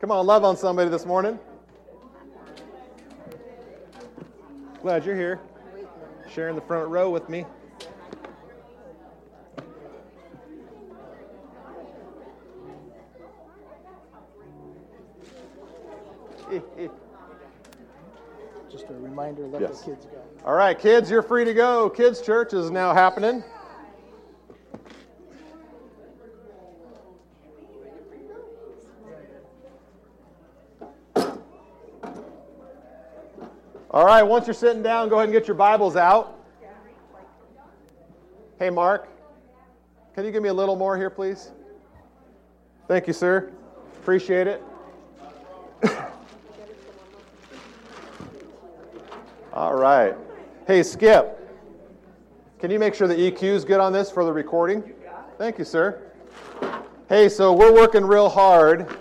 Come on, love on somebody this morning. Glad you're here, sharing the front row with me. Just a reminder, let Yes. the kids go. All right, kids, you're free to go. Kids' church is now happening. All right, once you're sitting down, go ahead and get your Bibles out. Hey, Mark, can you give me a little more here, please? Thank you, sir. Appreciate it. All right. Hey, Skip, can you make sure the EQ is good on this for the recording? Thank you, sir. Hey, so we're working real hard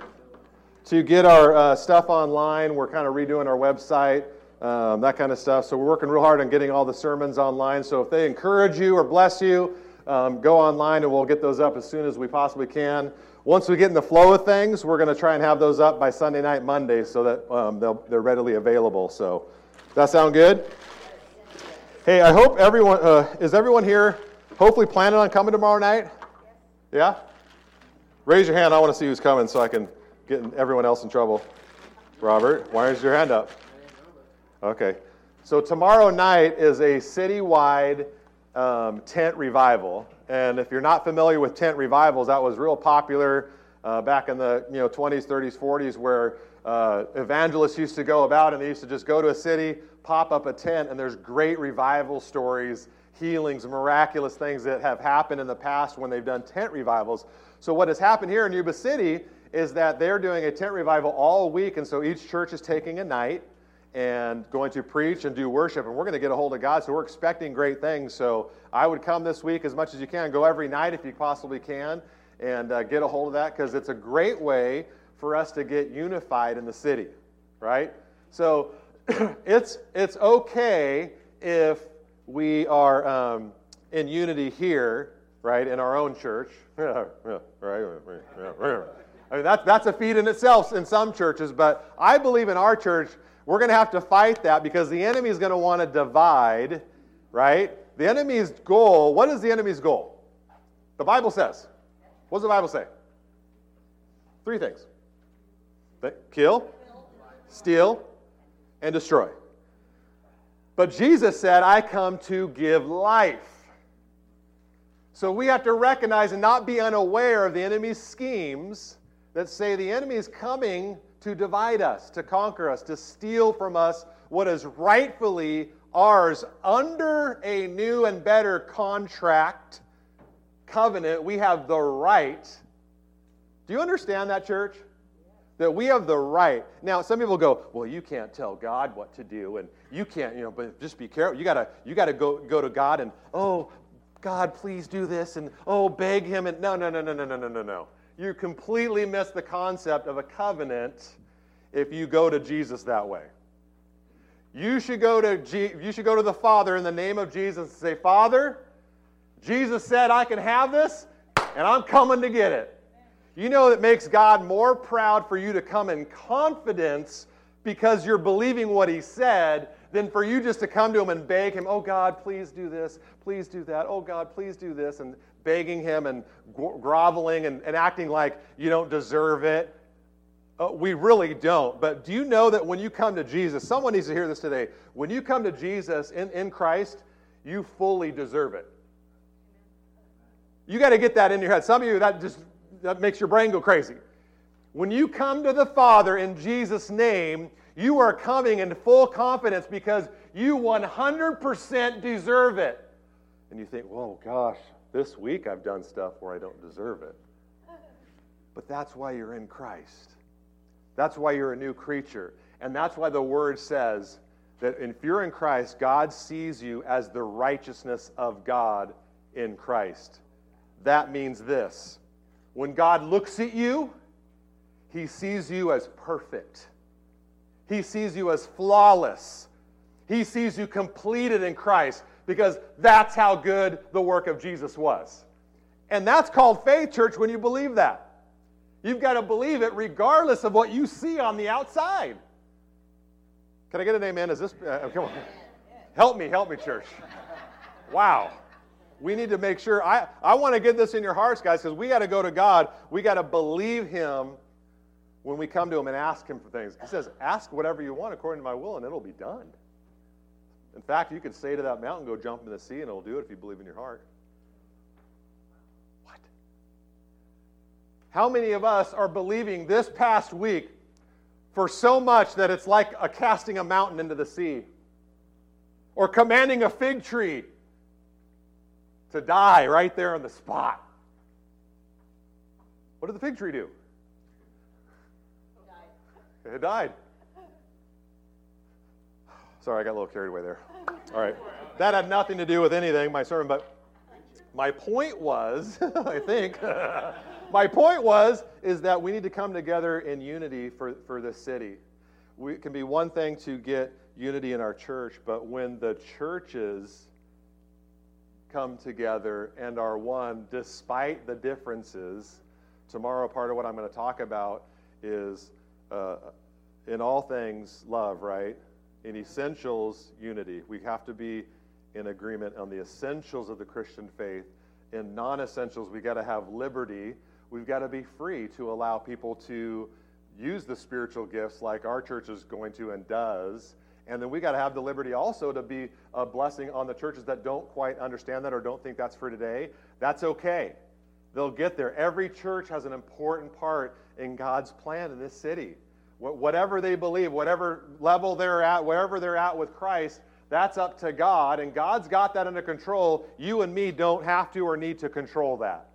to get our uh, stuff online. We're kind of redoing our website, um, that kind of stuff. So we're working real hard on getting all the sermons online. So if they encourage you or bless you, um, go online and we'll get those up as soon as we possibly can. Once we get in the flow of things, we're going to try and have those up by Sunday night, Monday, so that um, they're readily available. So, does that sound good? Hey, I hope everyone uh, is everyone here. Hopefully, planning on coming tomorrow night. Yeah. Raise your hand. I want to see who's coming, so I can get everyone else in trouble. Robert, why is your hand up? Okay. So tomorrow night is a citywide um, tent revival, and if you're not familiar with tent revivals, that was real popular uh, back in the you know 20s, 30s, 40s, where uh, evangelists used to go about and they used to just go to a city, pop up a tent, and there's great revival stories, healings, miraculous things that have happened in the past when they've done tent revivals. So what has happened here in Yuba City is that they're doing a tent revival all week, and so each church is taking a night and going to preach and do worship, and we're going to get a hold of God. So we're expecting great things. So I would come this week as much as you can. Go every night if you possibly can, and uh, get a hold of that because it's a great way for us to get unified in the city, right? So it's it's okay if we are um, in unity here, right, in our own church, right? I mean, that's, that's a feat in itself in some churches, but I believe in our church, we're going to have to fight that because the enemy is going to want to divide, right? The enemy's goal, what is the enemy's goal? The Bible says. What does the Bible say? Three things kill, steal, and destroy. But Jesus said, I come to give life. So we have to recognize and not be unaware of the enemy's schemes that say the enemy is coming to divide us, to conquer us, to steal from us what is rightfully ours under a new and better contract covenant. We have the right. Do you understand that, church? That we have the right. Now, some people go, "Well, you can't tell God what to do, and you can't, you know, but just be careful. You gotta, you gotta go go to God and, oh, God, please do this, and oh, beg Him, and no, no, no, no, no, no, no, no, no. You completely miss the concept of a covenant if you go to Jesus that way. You should go to you should go to the Father in the name of Jesus and say, Father, Jesus said I can have this, and I'm coming to get it. You know it makes God more proud for you to come in confidence because you're believing what He said than for you just to come to Him and beg Him, oh God, please do this, please do that, oh God, please do this, and begging Him and groveling and, and acting like you don't deserve it. Uh, we really don't. But do you know that when you come to Jesus, someone needs to hear this today. When you come to Jesus in, in Christ, you fully deserve it. You got to get that in your head. Some of you, that just that makes your brain go crazy. When you come to the Father in Jesus' name, you are coming in full confidence because you 100% deserve it. And you think, whoa, gosh, this week I've done stuff where I don't deserve it. But that's why you're in Christ. That's why you're a new creature. And that's why the Word says that if you're in Christ, God sees you as the righteousness of God in Christ. That means this when God looks at you, he sees you as perfect. He sees you as flawless. He sees you completed in Christ because that's how good the work of Jesus was. And that's called faith, church, when you believe that. You've got to believe it regardless of what you see on the outside. Can I get an amen? Is this, uh, come on. Help me, help me, church. Wow. We need to make sure. I, I want to get this in your hearts, guys, because we got to go to God. We got to believe Him when we come to Him and ask Him for things. He says, Ask whatever you want according to my will, and it'll be done. In fact, you could say to that mountain, Go jump in the sea, and it'll do it if you believe in your heart. What? How many of us are believing this past week for so much that it's like a casting a mountain into the sea? Or commanding a fig tree to die right there on the spot. What did the fig tree do? Died. It died. Sorry, I got a little carried away there. All right. That had nothing to do with anything, my sermon, but my point was, I think, my point was, is that we need to come together in unity for, for this city. We, it can be one thing to get unity in our church, but when the churches come together and are one despite the differences. Tomorrow, part of what I'm going to talk about is uh, in all things, love, right? In essentials, unity. We have to be in agreement on the essentials of the Christian faith. In non essentials, we got to have liberty. We've got to be free to allow people to use the spiritual gifts like our church is going to and does and then we got to have the liberty also to be a blessing on the churches that don't quite understand that or don't think that's for today. That's okay. They'll get there. Every church has an important part in God's plan in this city. Whatever they believe, whatever level they're at, wherever they're at with Christ, that's up to God, and God's got that under control. You and me don't have to or need to control that.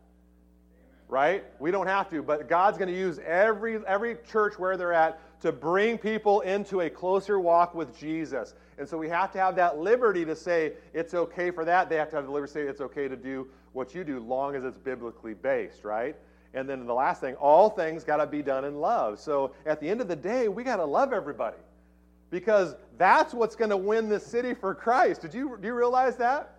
Right? We don't have to, but God's going to use every every church where they're at to bring people into a closer walk with Jesus. And so we have to have that liberty to say it's okay for that. They have to have the liberty to say it's okay to do what you do, long as it's biblically based, right? And then the last thing, all things got to be done in love. So at the end of the day, we got to love everybody because that's what's going to win the city for Christ. Did you, do you realize that?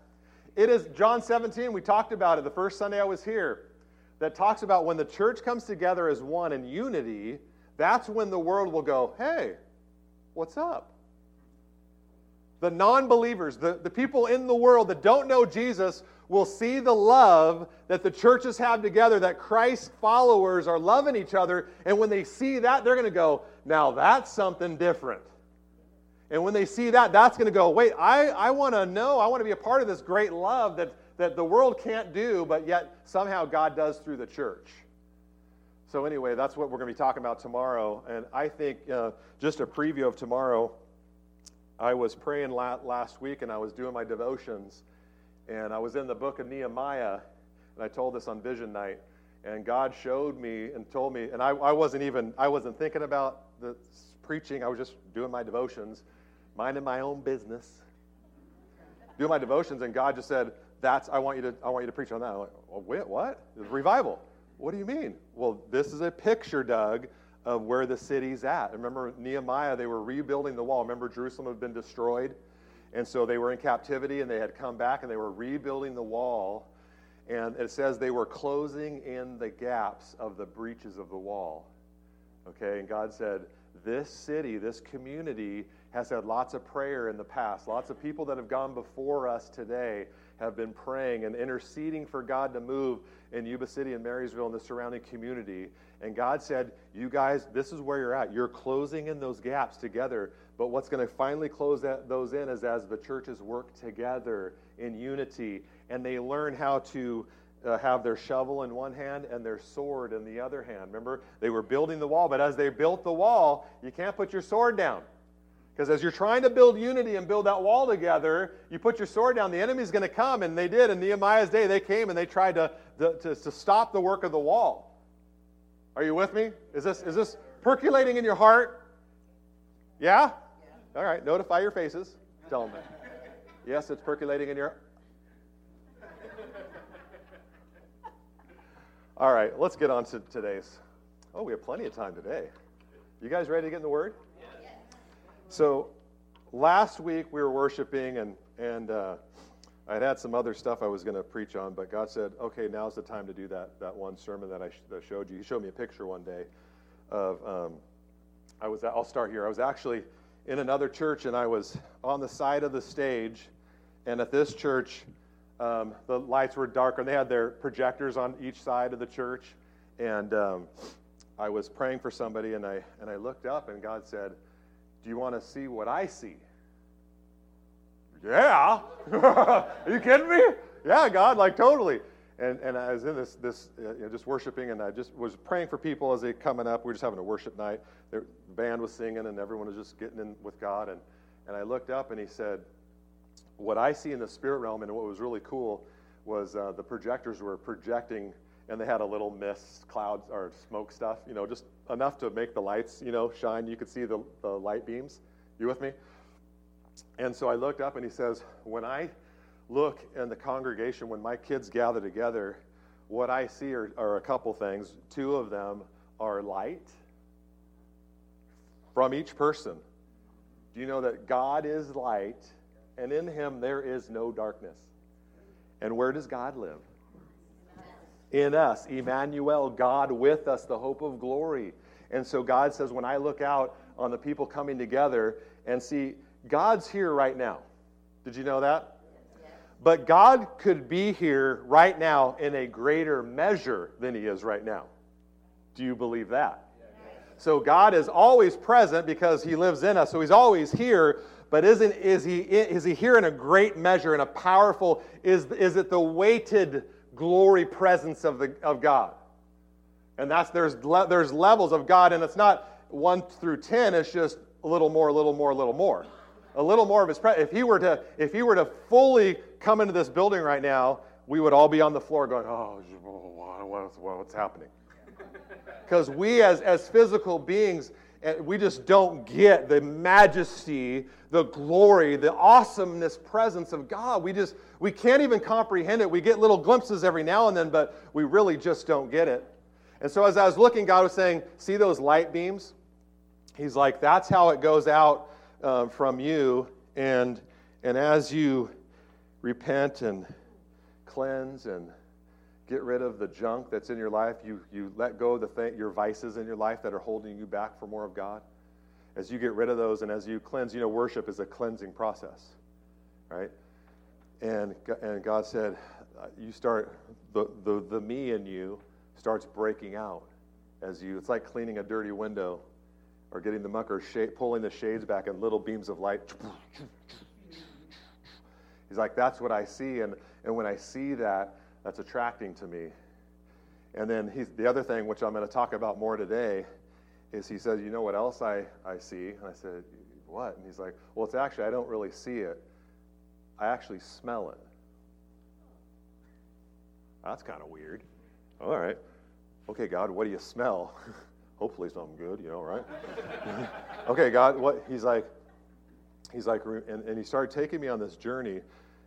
It is John 17, we talked about it the first Sunday I was here, that talks about when the church comes together as one in unity that's when the world will go, hey, what's up? The non believers, the, the people in the world that don't know Jesus, will see the love that the churches have together, that Christ followers are loving each other. And when they see that, they're going to go, now that's something different. And when they see that, that's going to go, wait, I, I want to know, I want to be a part of this great love that, that the world can't do, but yet somehow God does through the church. So, anyway, that's what we're going to be talking about tomorrow. And I think uh, just a preview of tomorrow, I was praying last week and I was doing my devotions. And I was in the book of Nehemiah, and I told this on Vision Night. And God showed me and told me, and I, I wasn't even, I wasn't thinking about the preaching. I was just doing my devotions, minding my own business, doing my devotions. And God just said, "That's I want you to, I want you to preach on that." I'm like, well, wait, what? Revival. What do you mean? Well, this is a picture, Doug, of where the city's at. Remember Nehemiah, they were rebuilding the wall. Remember Jerusalem had been destroyed? And so they were in captivity and they had come back and they were rebuilding the wall. And it says they were closing in the gaps of the breaches of the wall. Okay, and God said, This city, this community has had lots of prayer in the past. Lots of people that have gone before us today have been praying and interceding for God to move in Yuba City and Marysville and the surrounding community. And God said, You guys, this is where you're at. You're closing in those gaps together. But what's going to finally close that, those in is as the churches work together in unity and they learn how to uh, have their shovel in one hand and their sword in the other hand. Remember, they were building the wall, but as they built the wall, you can't put your sword down. Because as you're trying to build unity and build that wall together, you put your sword down, the enemy's going to come, and they did. In Nehemiah's day, they came and they tried to, to, to stop the work of the wall. Are you with me? Is this, is this percolating in your heart? Yeah? All right, notify your faces. Tell them that. Yes, it's percolating in your. All right, let's get on to today's. Oh, we have plenty of time today. You guys ready to get in the Word? Yes. So last week we were worshiping, and, and uh, I had had some other stuff I was going to preach on, but God said, okay, now's the time to do that, that one sermon that I sh- that showed you. He showed me a picture one day of, um, I was, I'll start here. I was actually in another church and I was on the side of the stage, and at this church, um, the lights were darker and they had their projectors on each side of the church. And um, I was praying for somebody and I, and I looked up and God said, Do you want to see what I see? Yeah. Are you kidding me? Yeah, God, like totally. And, and I was in this, this uh, you know, just worshiping, and I just was praying for people as they coming up. We were just having a worship night. The band was singing, and everyone was just getting in with God. And, and I looked up, and he said, What I see in the spirit realm, and what was really cool, was uh, the projectors were projecting, and they had a little mist, clouds, or smoke stuff, you know, just enough to make the lights, you know, shine. You could see the, the light beams. You with me? And so I looked up and he says, When I look in the congregation, when my kids gather together, what I see are, are, a couple things. Two of them are light from each person. Do you know that God is light, and in him there is no darkness? And where does God live? In us. Emmanuel, God with us, the hope of glory. And so God says, when I look out on the people coming together and see, God's here right now. Did you know that? But God could be here right now in a greater measure than He is right now. Do you believe that? So God is always present because He lives in us. So He's always here. But isn't is He is He here in a great measure in a powerful? Is is it the weighted glory presence of the of God? And that's there's there's levels of God, and it's not one through ten. It's just a little more, a little more, a little more a little more of his presence. If he were to, if he were to fully come into this building right now, we would all be on the floor going, "Oh, what's, what's happening?" Because we, as as physical beings, eh, we just don't get the majesty, the glory, the awesomeness presence of God. We just we can't even comprehend it. We get little glimpses every now and then, but we really just don't get it. And so as I was looking, God was saying, "See those light beams?" He's like, "That's how it goes out uh, from you. And, and as you repent and cleanse and get rid of the junk that's in your life, you, you let go of the th- your vices in your life that are holding you back for more of God. As you get rid of those and as you cleanse, you know, worship is a cleansing process, right? And, and God said, uh, you start, the, the, the me in you starts breaking out as you, it's like cleaning a dirty window or getting the mucker, pulling the shades back and little beams of light. He's like, that's what I see. And, and when I see that, that's attracting to me. And then he's, the other thing, which I'm going to talk about more today, is he says, You know what else I, I see? And I said, What? And he's like, Well, it's actually, I don't really see it. I actually smell it. That's kind of weird. All right. Okay, God, what do you smell? hopefully something good, you know, right? okay, God, what? He's like, he's like, and, and he started taking me on this journey.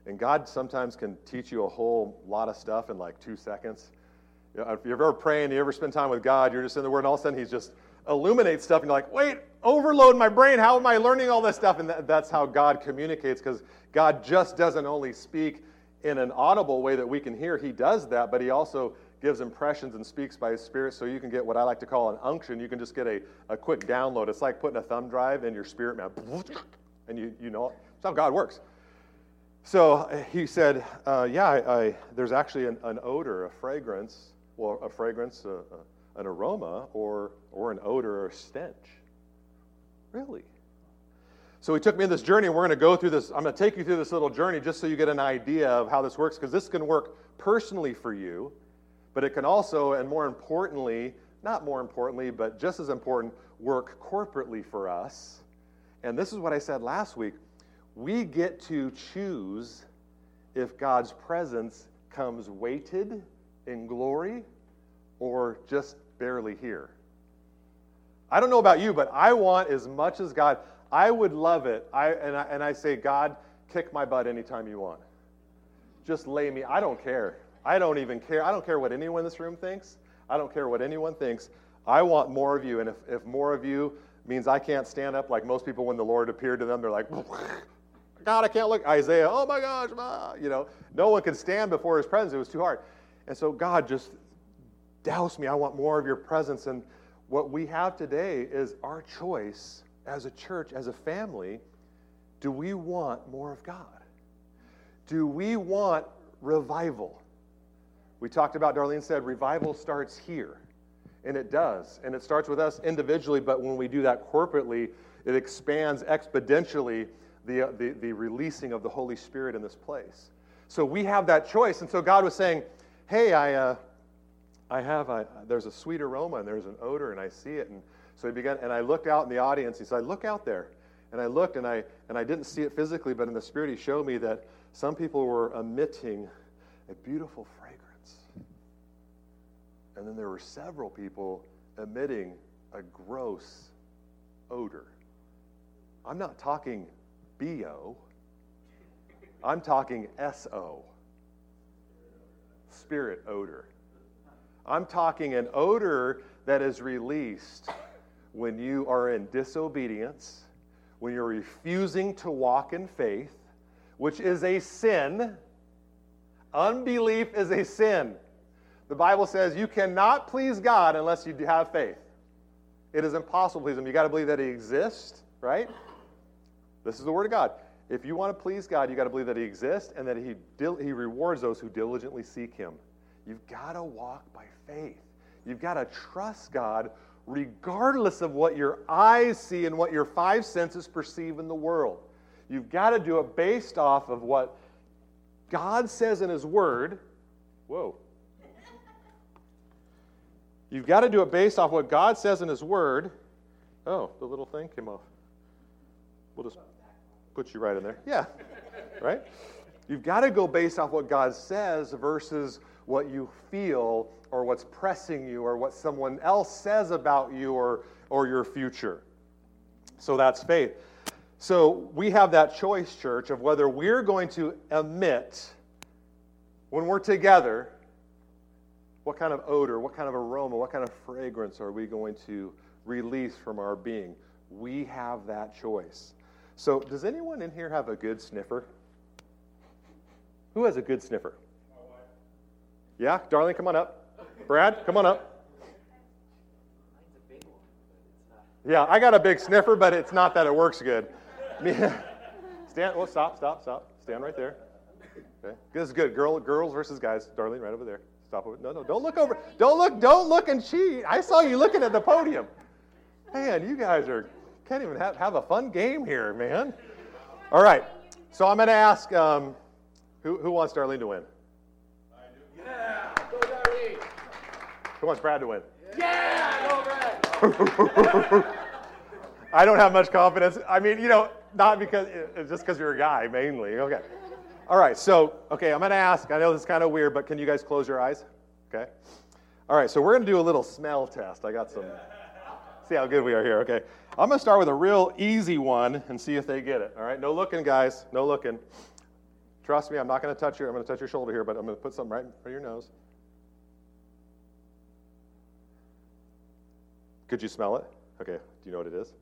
And God sometimes can teach you a whole lot of stuff in like two seconds. You know, if you're ever praying, you ever spend time with God, you're just in the Word, and all of a sudden He's just illuminates stuff, and you're like, wait, overload my brain. How am I learning all this stuff? And that, that's how God communicates, because God just doesn't only speak in an audible way that we can hear. He does that, but He also gives impressions and speaks by his spirit so you can get what I like to call an unction. You can just get a, a quick download. It's like putting a thumb drive in your spirit, man. And you, you know, that's how God works. So uh, he said, uh, Yeah, I, I, there's actually an, an, odor, a fragrance, well, a fragrance, uh, uh, an aroma, or, or an odor or stench. Really? So he took me on this journey, and we're going to go through this. I'm going to take you through this little journey just so you get an idea of how this works, because this can work personally for you but it can also, and more importantly, not more importantly, but just as important, work corporately for us. And this is what I said last week. We get to choose if God's presence comes weighted in glory or just barely here. I don't know about you, but I want as much as God. I would love it. I, and, I, and I say, God, kick my butt anytime you want. Just lay me. I don't care. I don't even care. I don't care what anyone in this room thinks. I don't care what anyone thinks. I want more of you. And if, if more of you means I can't stand up like most people when the Lord appeared to them, they're like, God, I can't look. Isaiah, oh my gosh, you know, no one could stand before his presence. It was too hard. And so God just douse me. I want more of your presence. And what we have today is our choice as a church, as a family. Do we want more of God? Do we want revival? We talked about, Darlene said, revival starts here. And it does. And it starts with us individually, but when we do that corporately, it expands exponentially the, the, the releasing of the Holy Spirit in this place. So we have that choice. And so God was saying, hey, I, uh, I have, a, there's a sweet aroma and there's an odor and I see it. And so he began, and I looked out in the audience. He said, look out there. And I looked and I, and I didn't see it physically, but in the spirit, he showed me that some people were emitting a beautiful. And then there were several people emitting a gross odor. I'm not talking BO, I'm talking SO, spirit odor. I'm talking an odor that is released when you are in disobedience, when you're refusing to walk in faith, which is a sin. Unbelief is a sin. The Bible says you cannot please God unless you have faith. It is impossible to please Him. You got to believe that He exists, right? This is the Word of God. If you want to please God, you got to believe that He exists and that He, he rewards those who diligently seek Him. You've got to walk by faith. You've got to trust God regardless of what your eyes see and what your five senses perceive in the world. You've got to do it based off of what God says in His Word. Whoa. You've got to do it based off what God says in His Word. Oh, the little thing came off. We'll just put you right in there. Yeah, right? You've got to go based off what God says versus what you feel or what's pressing you or what someone else says about you or, or your future. So that's faith. So we have that choice, church, of whether we're going to emit when we're together what kind of odor, what kind of aroma, what kind of fragrance are we going to release from our being? We have that choice. So, does anyone in here have a good sniffer? Who has a good sniffer? Yeah, Darlene, come on up. Brad, come on up. Yeah, I got a big sniffer, but it's not that it works good. Stand. Well, stop, stop, stop. Stand right there. Okay, this is good. Girl, girls versus guys. Darlene, right over there. Stop over. No, no, don't look over. Don't look. Don't look and cheat. I saw you looking at the podium. Man, you guys are can't even have, have a fun game here, man. All right. So I'm going to ask um, who, who wants Darlene to win? Yeah, go Darlene. Who wants Brad to win? Yeah, go Brad. I don't have much confidence. I mean, you know, not because just because you're a guy mainly. Okay. All right, so, okay, I'm going to ask. I know this is kind of weird, but can you guys close your eyes? Okay. All right, so we're going to do a little smell test. I got some. See how good we are here. Okay. I'm going to start with a real easy one and see if they get it. All right, no looking, guys. No looking. Trust me, I'm not going to touch your. I'm going to touch your shoulder here, but I'm going to put something right in your nose. Could you smell it? Okay. Do you know what it is?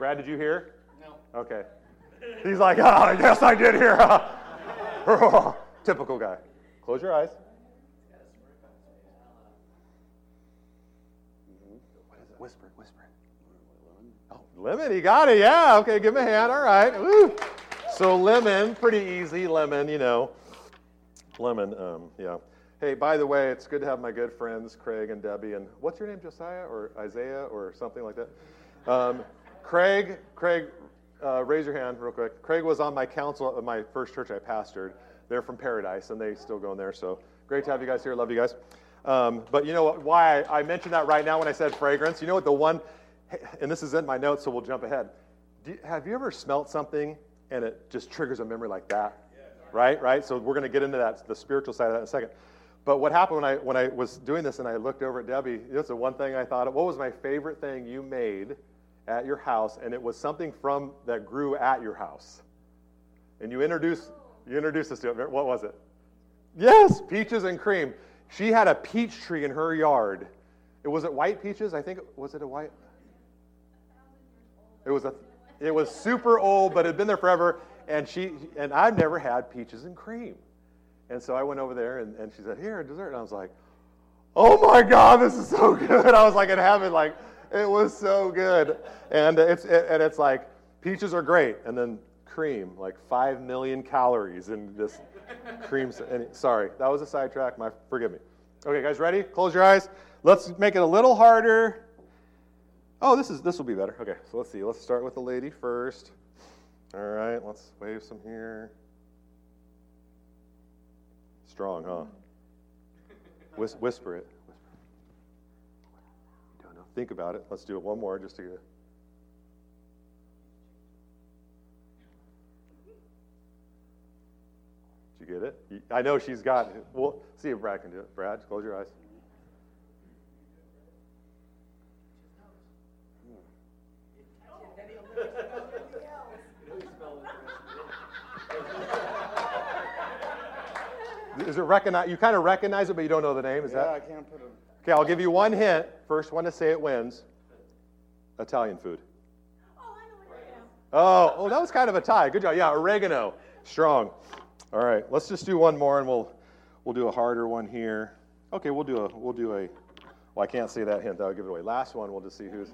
Brad, did you hear? No. Okay. He's like, oh, yes, I did hear. Typical guy. Close your eyes. Whisper, it, whisper. Oh, lemon. He got it. Yeah. Okay. Give him a hand. All right. Woo. So lemon, pretty easy. Lemon, you know. Lemon. Um, yeah. Hey, by the way, it's good to have my good friends Craig and Debbie. And what's your name, Josiah or Isaiah or something like that? Um, Craig, Craig, uh, raise your hand real quick. Craig was on my council at my first church I pastored. They're from Paradise, and they still go in there. So great to have you guys here. Love you guys. Um, but you know what, why I, I mentioned that right now when I said fragrance? You know what the one, and this is in my notes, so we'll jump ahead. You, have you ever smelt something and it just triggers a memory like that? Yeah, right, right. So we're going to get into that, the spiritual side of that in a second. But what happened when I when I was doing this and I looked over at Debbie? That's the one thing I thought. What was my favorite thing you made? At your house, and it was something from that grew at your house. And you introduced you introduced us to it. What was it? Yes, peaches and cream. She had a peach tree in her yard. It was it white peaches? I think was it a white? It was a, it was super old, but it had been there forever. And she and I've never had peaches and cream. And so I went over there and, and she said, Here, dessert. And I was like, Oh my God, this is so good. I was like in heaven, like, it was so good. And it's it, and it's like peaches are great, and then cream, like five million calories in this cream. And sorry, that was a sidetrack. My forgive me. Okay, guys, ready? Close your eyes. Let's make it a little harder. Oh, this is this will be better. Okay, so let's see. Let's start with the lady first. All right, let's wave some here. Strong, huh? Whis- whisper it. Think about it. Let's do it one more just to get. Did you get it? I know she's got it. We'll see if Brad can do it. Brad, close your eyes. Is it recognize? You kind of recognize it, but you don't know the name. Is Yeah, that? I can't put them. Okay, I'll give you one hint. First one to say it wins. Italian food. Oh, oh, that was kind of a tie. Good job. Yeah, oregano. Strong. All right, let's just do one more, and we'll we'll do a harder one here. Okay, we'll do a we'll do a. Well, I can't say that hint. That'll give it away. Last one, we'll just see who's.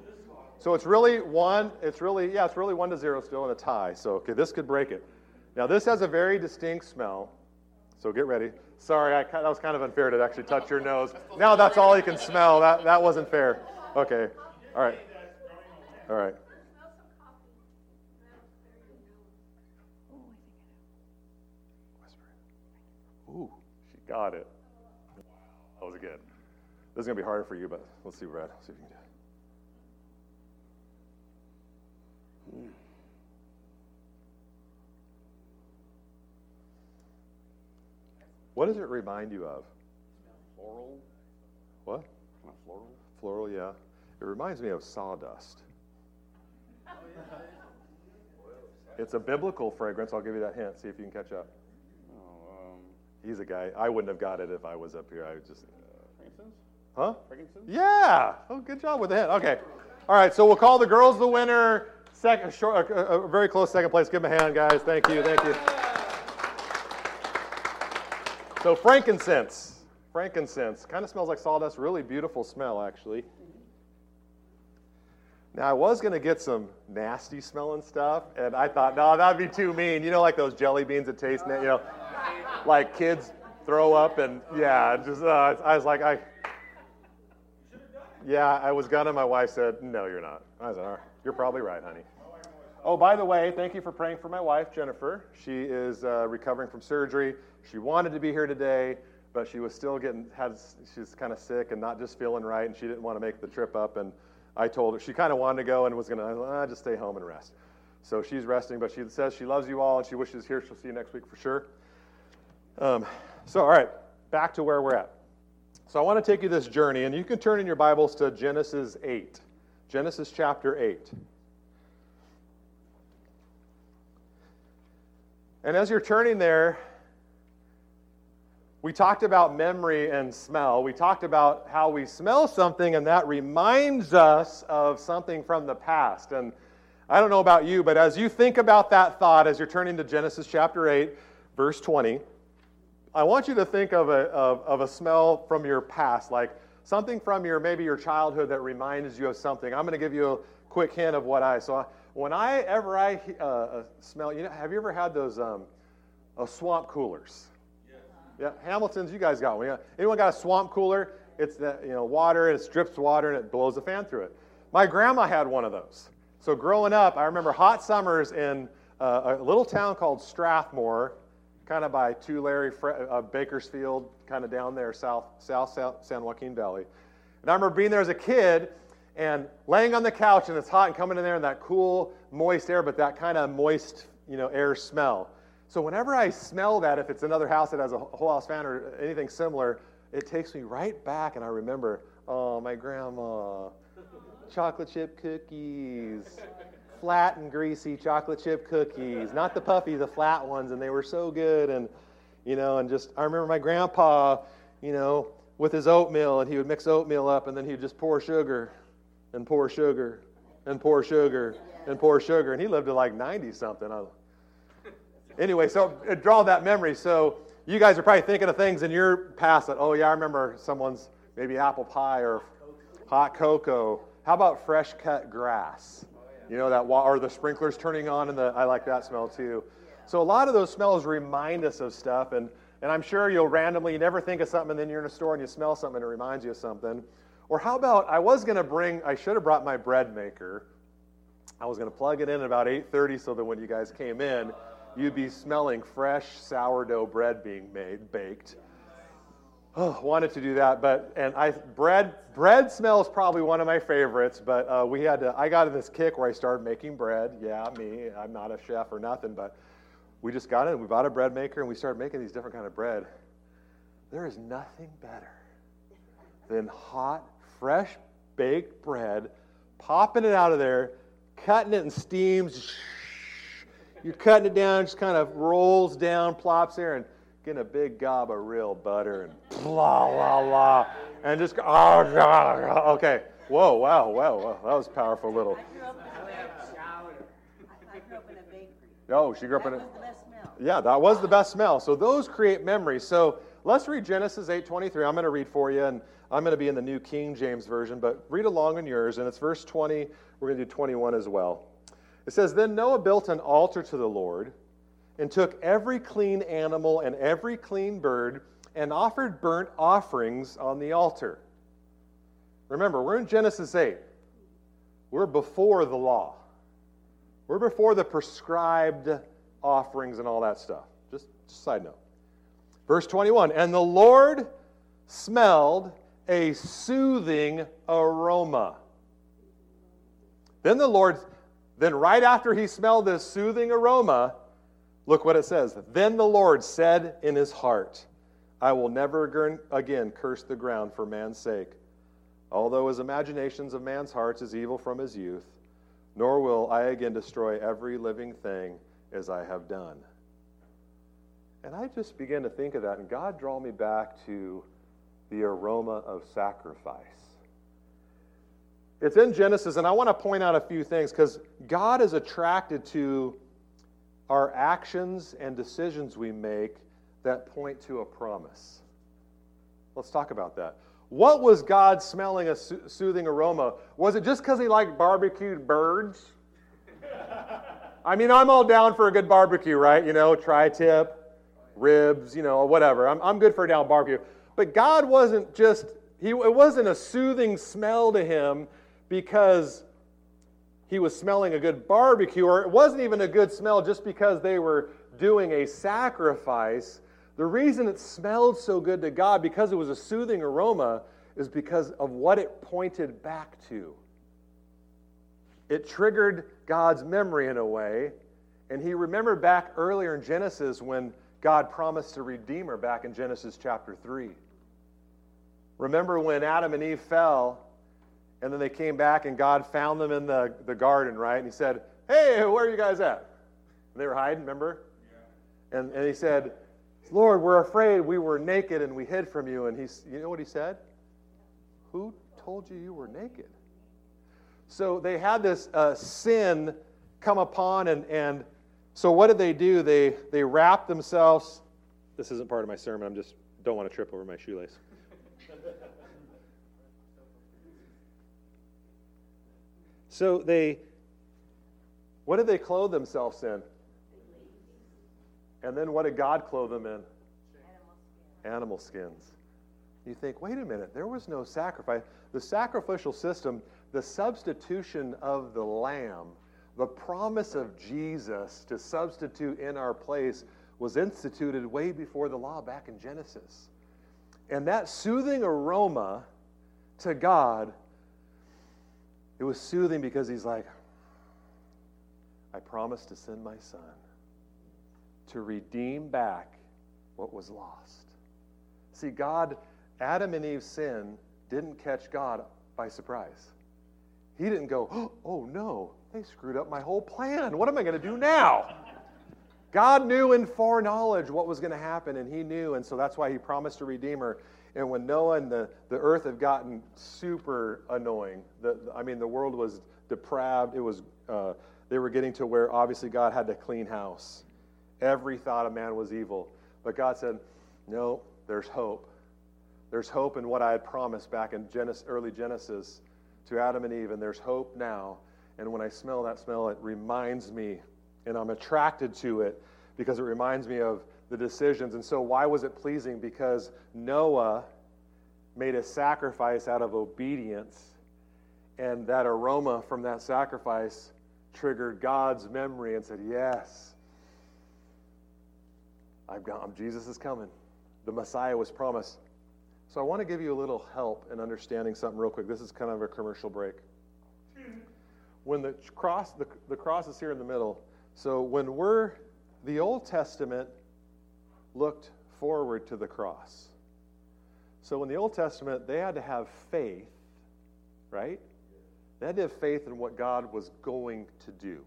So it's really one. It's really yeah. It's really one to zero still in a tie. So okay, this could break it. Now this has a very distinct smell. So get ready. Sorry, I, that was kind of unfair to actually touch your nose. Now that's all you can smell. That, that wasn't fair. Okay. All right. All right. Ooh, she got it. Wow. That was good. This is going to be harder for you, but let's see, Brad. Let's see if you can do it. Hmm. What does it remind you of? Floral? What? Kind of floral? Floral, yeah. It reminds me of sawdust. It's a biblical fragrance. I'll give you that hint. See if you can catch up. Oh, um, He's a guy. I wouldn't have got it if I was up here. I would just. frankincense? Huh? Frankincense? Yeah. Oh, good job with the hint. Okay. All right. So we'll call the girls the winner. Second, short, a, a very close second place. Give them a hand, guys. Thank you. Thank you. So frankincense. Frankincense kind of smells like sawdust. Really beautiful smell, actually. Now I was gonna get some nasty smelling stuff, and I thought, no, that'd be too mean. You know, like those jelly beans that taste, you know, like kids throw up, and yeah, just uh, I was like, I, yeah, I was gonna. My wife said, no, you're not. I said, all right, you're probably right, honey. Oh, by the way, thank you for praying for my wife, Jennifer. She is uh, recovering from surgery. She wanted to be here today, but she was still getting had. She's kind of sick and not just feeling right, and she didn't want to make the trip up. And I told her she kind of wanted to go and was going to uh, just stay home and rest. So she's resting, but she says she loves you all and she wishes here. She'll see you next week for sure. Um, so, all right, back to where we're at. So I want to take you this journey, and you can turn in your Bibles to Genesis 8. Genesis chapter 8. And as you're turning there, we talked about memory and smell. We talked about how we smell something and that reminds us of something from the past. And I don't know about you, but as you think about that thought, as you're turning to Genesis chapter 8, verse 20, I want you to think of a, of, of a smell from your past, like something from your maybe your childhood that reminds you of something. I'm going to give you a quick hint of what I saw. When I ever I uh, uh, smell, you know, have you ever had those um, uh, swamp coolers? Yeah, Hamilton's. You guys got one. Yeah. Anyone got a swamp cooler? It's the you know water and it strips water and it blows a fan through it. My grandma had one of those. So growing up, I remember hot summers in uh, a little town called Strathmore, kind of by Tulare, uh, Bakersfield, kind of down there south, south, south San Joaquin Valley. And I remember being there as a kid and laying on the couch and it's hot and coming in there and that cool, moist air, but that kind of moist, you know, air smell. So whenever I smell that, if it's another house that has a whole house fan or anything similar, it takes me right back and I remember, oh, my grandma, chocolate chip cookies, flat and greasy chocolate chip cookies, not the puffy, the flat ones, and they were so good. And, you know, and just, I remember my grandpa, you know, with his oatmeal, and he would mix oatmeal up and then he would just pour sugar and pour sugar and pour sugar and pour sugar. And he lived to like 90 something. I- Anyway, so uh, draw that memory. So you guys are probably thinking of things in your past that, oh, yeah, I remember someone's maybe apple pie or hot cocoa. How about fresh cut grass? You know, that or the sprinklers turning on, and the, I like that smell too. So a lot of those smells remind us of stuff, and, and I'm sure you'll randomly, you never think of something, and then you're in a store and you smell something and it reminds you of something. Or how about, I was going to bring, I should have brought my bread maker. I was going to plug it in at about 8:30 so that when you guys came in, you'd be smelling fresh sourdough bread being made, baked. Oh, wanted to do that, but and I bread bread smells probably one of my favorites. But uh, we had to. I got in this kick where I started making bread. Yeah, me. I'm not a chef or nothing, but we just got in. We bought a bread maker and we started making these different kind of bread. There is nothing better than hot, fresh baked bread, popping it out of there, cutting it in steams. You're cutting it down, just kind of rolls down, plops there, and getting a big gob of real butter and blah, blah, blah. And just, go, oh, God, okay. Whoa, wow, wow, wow. That was powerful little. I grew up in a, I grew up in a bakery. Oh, she grew up That in a. was the best smell. Yeah, that was the best smell. So those create memories. So let's read Genesis 8:23. I'm going to read for you, and I'm going to be in the New King James Version, but read along in yours. And it's verse 20. We're going to do 21 as well. It says, Then Noah built an altar to the Lord, and took every clean animal and every clean bird, and offered burnt offerings on the altar. Remember, we're in Genesis 8. We're before the law. We're before the prescribed offerings and all that stuff. Just, just side note. Verse 21 And the Lord smelled a soothing aroma. Then the Lord, then right after he smelled this soothing aroma, look what it says. Then the Lord said in his heart, I will never again curse the ground for man's sake, although his imaginations of man's hearts is evil from his youth nor will I again destroy every living thing as I have done. And I just began to think of that, and God drew me back to the aroma of sacrifice. It's in Genesis, and I want to point out a few things because God is attracted to our actions and decisions we make that point to a promise. Let's talk about that. What was God smelling a so- soothing aroma? Was it just because he liked barbecued birds? I mean, I'm all down for a good barbecue, right? You know, tri tip, ribs, you know, whatever. I'm, I'm good for a down barbecue. But God wasn't just, he, it wasn't a soothing smell to him because he was smelling a good barbecue, or it wasn't even a good smell just because they were doing a sacrifice. The reason it smelled so good to God, because it was a soothing aroma, is because of what it pointed back to. It triggered God's memory in a way, and he remembered back earlier in Genesis when God promised a redeemer back in Genesis chapter 3. Remember when Adam and Eve fell, and then they came back and God found them in the, the garden, right? And he said, Hey, where are you guys at? And they were hiding, remember? Yeah. And, and he said, Lord, we're afraid we were naked and we hid from you. And he's, you know what he said? Who told you you were naked? So they had this uh, sin come upon, and, and so what did they do? They, they wrapped themselves. This isn't part of my sermon. I'm just don't want to trip over my shoelace. so they, what did they clothe themselves in? And then what did God clothe them in? Animal skins. You think, wait a minute, there was no sacrifice. The sacrificial system, the substitution of the lamb, the promise of Jesus to substitute in our place was instituted way before the law back in Genesis. And that soothing aroma to God, it was soothing because he's like, I promised to send my son to redeem back what was lost. See, God, Adam and Eve's sin didn't catch God by surprise. He didn't go, oh, oh no, they screwed up my whole plan. What am I going to do now? God knew in foreknowledge what was going to happen, and He knew, and so that's why He promised a Redeemer. And when Noah and the, the earth had gotten super annoying, the, I mean, the world was depraved. It was, uh, they were getting to where obviously God had to clean house. Every thought of man was evil. But God said, No, there's hope. There's hope in what I had promised back in Genesis, early Genesis to Adam and Eve, and there's hope now. And when I smell that smell, it reminds me, and I'm attracted to it because it reminds me of the decisions. And so, why was it pleasing? Because Noah made a sacrifice out of obedience, and that aroma from that sacrifice triggered God's memory and said, Yes, I've got, um, Jesus is coming. The Messiah was promised. So I want to give you a little help in understanding something real quick. This is kind of a commercial break. When the cross, the, the cross is here in the middle. So when we're, the Old Testament looked forward to the cross. So in the Old Testament, they had to have faith, right? They had to have faith in what God was going to do.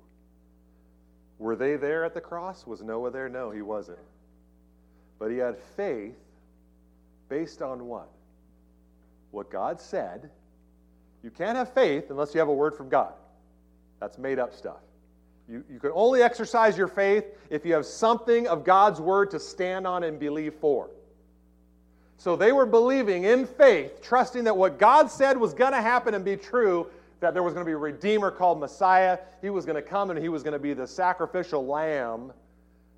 Were they there at the cross? Was Noah there? No, he wasn't. But he had faith based on what? What God said. You can't have faith unless you have a word from God. That's made up stuff. You, you can only exercise your faith if you have something of God's word to stand on and believe for. So they were believing in faith, trusting that what God said was going to happen and be true, that there was going to be a Redeemer called Messiah. He was going to come and he was going to be the sacrificial lamb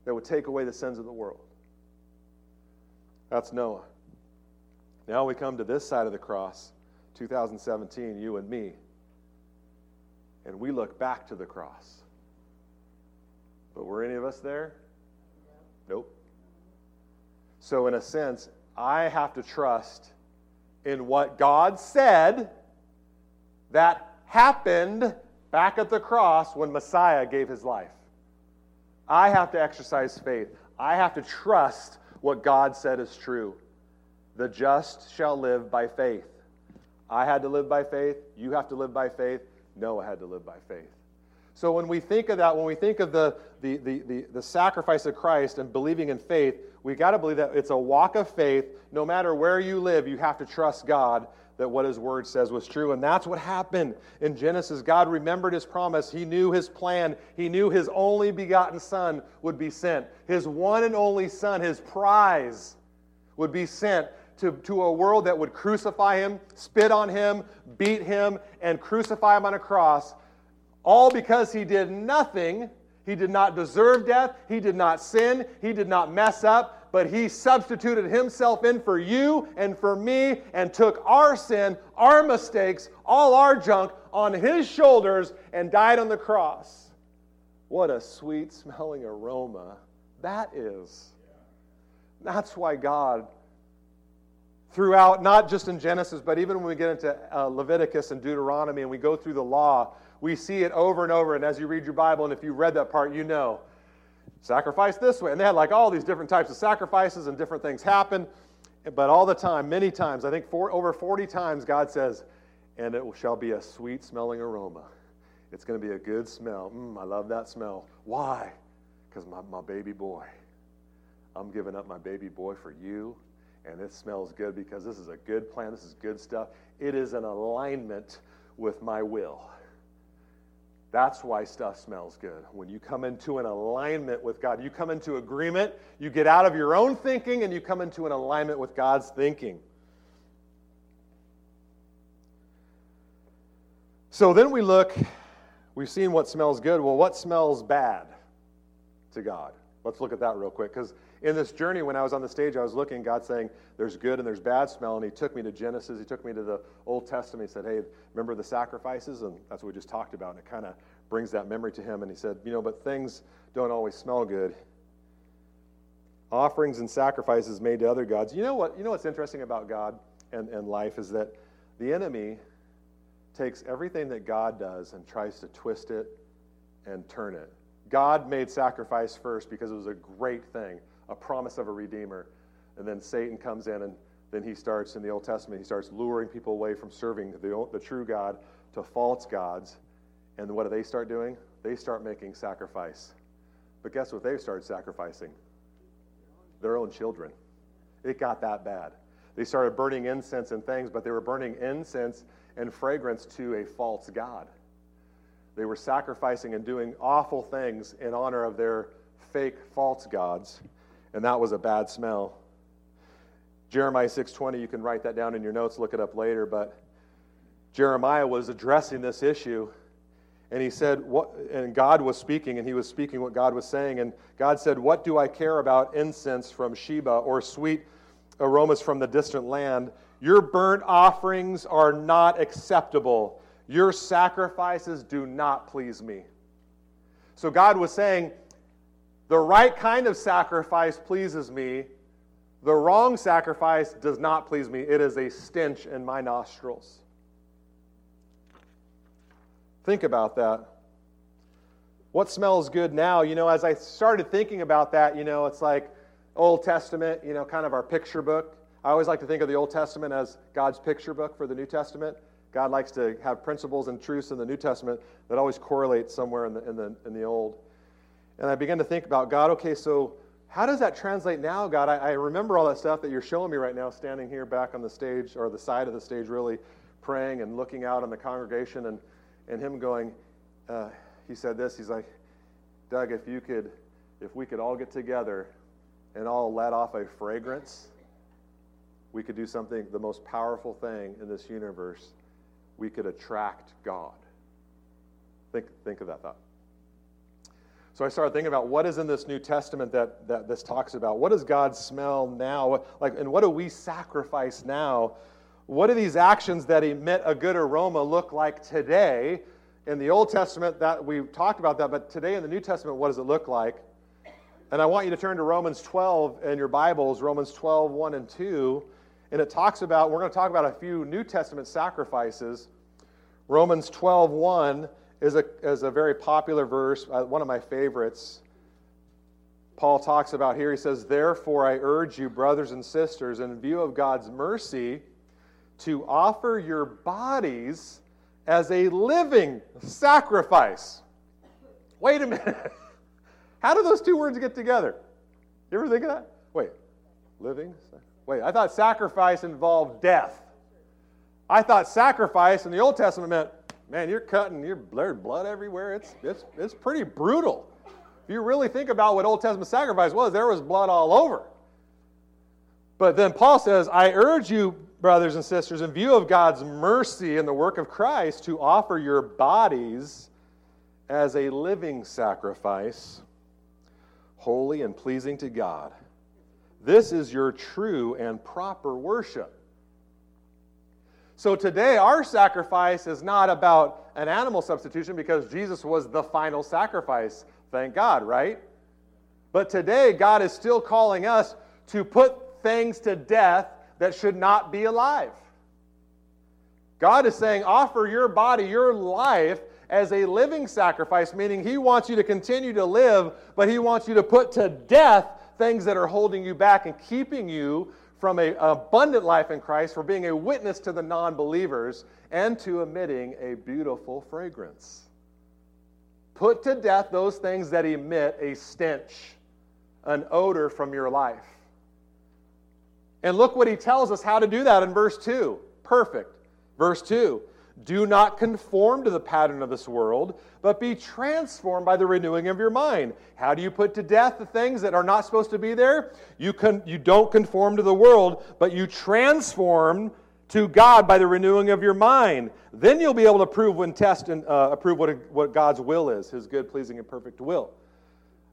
that would take away the sins of the world. That's Noah. Now we come to this side of the cross, 2017, you and me, and we look back to the cross. But were any of us there? Nope. So, in a sense, I have to trust in what God said that happened back at the cross when Messiah gave his life. I have to exercise faith. I have to trust what God said is true. The just shall live by faith. I had to live by faith. You have to live by faith. Noah had to live by faith. So when we think of that, when we think of the, the, the, the, the sacrifice of Christ and believing in faith, we got to believe that it's a walk of faith. No matter where you live, you have to trust God that what his word says was true. And that's what happened in Genesis. God remembered his promise. He knew his plan. He knew his only begotten son would be sent. His one and only son, his prize, would be sent to, to a world that would crucify him, spit on him, beat him, and crucify him on a cross, all because he did nothing. He did not deserve death. He did not sin. He did not mess up. But he substituted himself in for you and for me and took our sin, our mistakes, all our junk on his shoulders and died on the cross. What a sweet smelling aroma that is. That's why God throughout, not just in Genesis, but even when we get into uh, Leviticus and Deuteronomy and we go through the law, we see it over and over. And as you read your Bible, and if you read that part, you know sacrifice this way. And they had like all these different types of sacrifices and different things happen. But all the time, many times, I think four, over 40 times, God says, and it shall be a sweet smelling aroma. It's going to be a good smell. Mm, I love that smell. Why? Because my, my baby boy. I'm giving up my baby boy for you and it smells good because this is a good plan. This is good stuff. It is an alignment with my will. That's why stuff smells good. When you come into an alignment with God, you come into agreement, you get out of your own thinking, and you come into an alignment with God's thinking. So then we look, we've seen what smells good. Well, what smells bad to God? Let's look at that real quick because in this journey, when I was on the stage, I was looking, God saying, there's good and there's bad smell. And He took me to Genesis. He took me to the Old Testament. He said, hey, remember the sacrifices? And that's what we just talked about. And it kind of brings that memory to Him. And He said, you know, but things don't always smell good. Offerings and sacrifices made to other gods. You know what? You know what's interesting about God and, and life is that the enemy takes everything that God does and tries to twist it and turn it. God made sacrifice first because it was a great thing a promise of a redeemer. And then Satan comes in, and then he starts in the Old Testament, he starts luring people away from serving the, the true God to false gods. And what do they start doing? They start making sacrifice. But guess what they started sacrificing? Their own children. It got that bad. They started burning incense and things, but they were burning incense and fragrance to a false God. They were sacrificing and doing awful things in honor of their fake false gods, and that was a bad smell. Jeremiah 6:20, you can write that down in your notes, look it up later, but Jeremiah was addressing this issue and he said what and God was speaking and he was speaking what God was saying and God said, "What do I care about incense from Sheba or sweet aromas from the distant land? Your burnt offerings are not acceptable. Your sacrifices do not please me." So God was saying, the right kind of sacrifice pleases me. The wrong sacrifice does not please me. It is a stench in my nostrils. Think about that. What smells good now? You know, as I started thinking about that, you know, it's like Old Testament, you know, kind of our picture book. I always like to think of the Old Testament as God's picture book for the New Testament. God likes to have principles and truths in the New Testament that always correlate somewhere in the, in the, in the Old. And I began to think about God, okay, so how does that translate now, God? I, I remember all that stuff that you're showing me right now, standing here back on the stage, or the side of the stage, really, praying and looking out on the congregation. And and him going, uh, he said this, he's like, Doug, if you could, if we could all get together and all let off a fragrance, we could do something, the most powerful thing in this universe. We could attract God. Think, think of that thought. So I started thinking about what is in this New Testament that, that this talks about. What does God smell now? Like, and what do we sacrifice now what do these actions that emit a good aroma look like today? In the Old Testament, that we talked about that, but today in the New Testament, what does it look like? And I want you to turn to Romans 12 in your Bibles, Romans 12, 1 and 2. And it talks about, we're going to talk about a few New Testament sacrifices. Romans 12, 1 is a, is a very popular verse, uh, one of my favorites. Paul talks about here, he says, Therefore I urge you, brothers and sisters, in view of God's mercy, to offer your bodies as a living sacrifice. Wait a minute. How do those two words get together? You ever think of that? Wait, living? Wait, I thought sacrifice involved death. I thought sacrifice in the Old Testament meant, man, you're cutting, you're blood, blood everywhere. It's, it's, it's pretty brutal. If you really think about what Old Testament sacrifice was, there was blood all over. But then Paul says, I urge you, brothers and sisters, in view of God's mercy and the work of Christ, to offer your bodies as a living sacrifice, holy and pleasing to God. This is your true and proper worship. So today, our sacrifice is not about an animal substitution because Jesus was the final sacrifice. Thank God, right? But today, God is still calling us to put things to death that should not be alive. God is saying, offer your body, your life, as a living sacrifice, meaning He wants you to continue to live, but He wants you to put to death things that are holding you back and keeping you from an abundant life in Christ, for being a witness to the non believers, and to emitting a beautiful fragrance. Put to death those things that emit a stench, an odor from your life. And look what he tells us how to do that in verse 2. Perfect. Verse 2 Do not conform to the pattern of this world, but be transformed by the renewing of your mind. How do you put to death the things that are not supposed to be there? You, con- you don't conform to the world, but you transform to God by the renewing of your mind. Then you'll be able to prove and test and uh, approve what, what God's will is, his good, pleasing, and perfect will.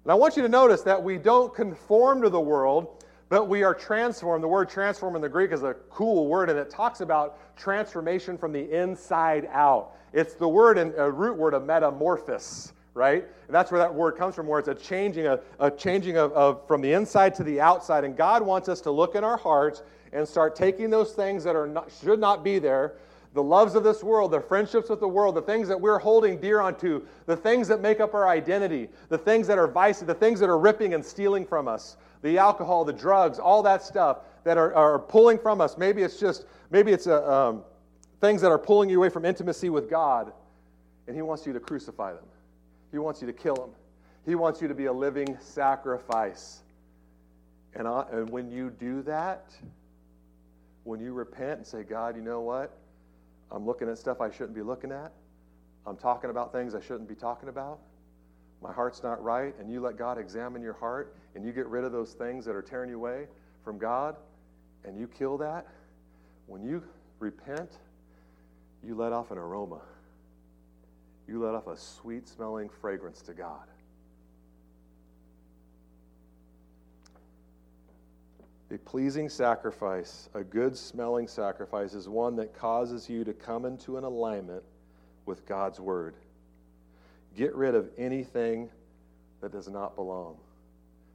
And I want you to notice that we don't conform to the world, but we are transformed. The word transform in the Greek is a cool word, and it talks about transformation from the inside out. It's the word and a root word of metamorphosis, right? And that's where that word comes from, where it's a changing, a, a changing of, of from the inside to the outside. And God wants us to look in our hearts and start taking those things that are not, should not be there, the loves of this world, the friendships with the world, the things that we're holding dear onto, the things that make up our identity, the things that are vices, the things that are ripping and stealing from us the alcohol, the drugs, all that stuff that are, are pulling from us. Maybe it's just, maybe it's a, um, things that are pulling you away from intimacy with God, and He wants you to crucify them. He wants you to kill them. He wants you to be a living sacrifice. And, I, and when you do that, when you repent and say, God, you know what? I'm looking at stuff I shouldn't be looking at. I'm talking about things I shouldn't be talking about. My heart's not right, and you let God examine your heart, and you get rid of those things that are tearing you away from God, and you kill that. When you repent, you let off an aroma. You let off a sweet smelling fragrance to God. A pleasing sacrifice, a good smelling sacrifice, is one that causes you to come into an alignment with God's Word. Get rid of anything that does not belong.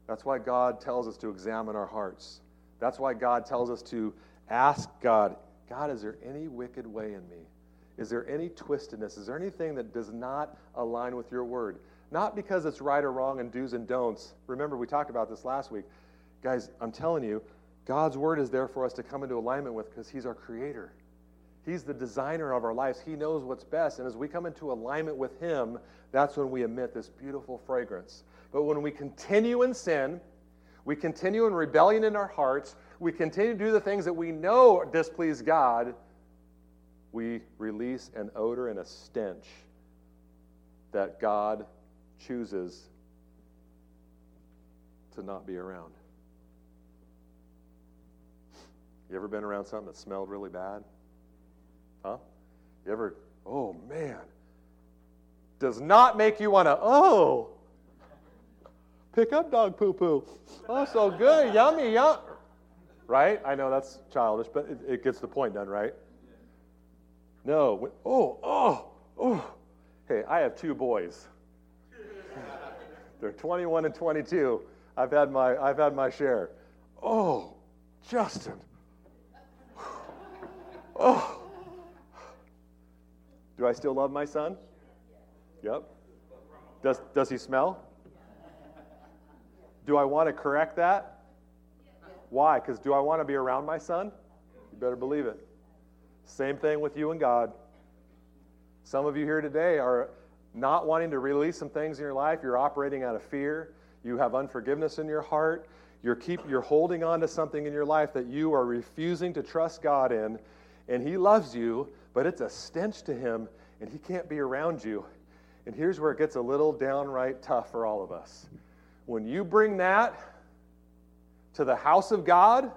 That's why God tells us to examine our hearts. That's why God tells us to ask God, God, is there any wicked way in me? Is there any twistedness? Is there anything that does not align with your word? Not because it's right or wrong and do's and don'ts. Remember, we talked about this last week. Guys, I'm telling you, God's word is there for us to come into alignment with because He's our creator. He's the designer of our lives. He knows what's best. And as we come into alignment with Him, that's when we emit this beautiful fragrance. But when we continue in sin, we continue in rebellion in our hearts, we continue to do the things that we know displease God, we release an odor and a stench that God chooses to not be around. You ever been around something that smelled really bad? Huh? You ever, oh man, does not make you want to, oh, pick up dog poo poo. Oh, so good, yummy, yum. Right? I know that's childish, but it, it gets the point done, right? No. Oh, oh, oh. Hey, I have two boys. They're 21 and 22. I've had my, I've had my share. Oh, Justin. Oh. Do I still love my son? Yep. Does, does he smell? Do I want to correct that? Why? Because do I want to be around my son? You better believe it. Same thing with you and God. Some of you here today are not wanting to release some things in your life. You're operating out of fear. You have unforgiveness in your heart. You're, keep, you're holding on to something in your life that you are refusing to trust God in. And He loves you, but it's a stench to Him, and He can't be around you. And here's where it gets a little downright tough for all of us. When you bring that to the house of God,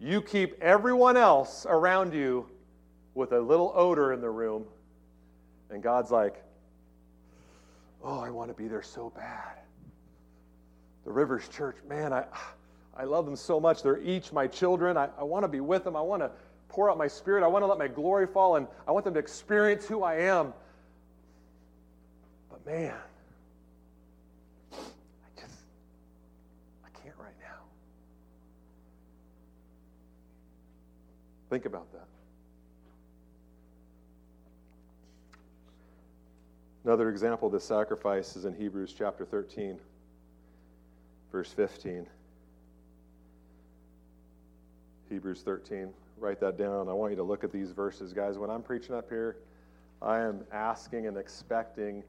you keep everyone else around you with a little odor in the room. And God's like, oh, I want to be there so bad. The Rivers Church, man, I, I love them so much. They're each my children. I, I want to be with them. I want to pour out my spirit. I want to let my glory fall, and I want them to experience who I am. But man, I just, I can't right now. Think about that. Another example of this sacrifice is in Hebrews chapter 13, verse 15. Hebrews 13. Write that down. I want you to look at these verses, guys. When I'm preaching up here, I am asking and expecting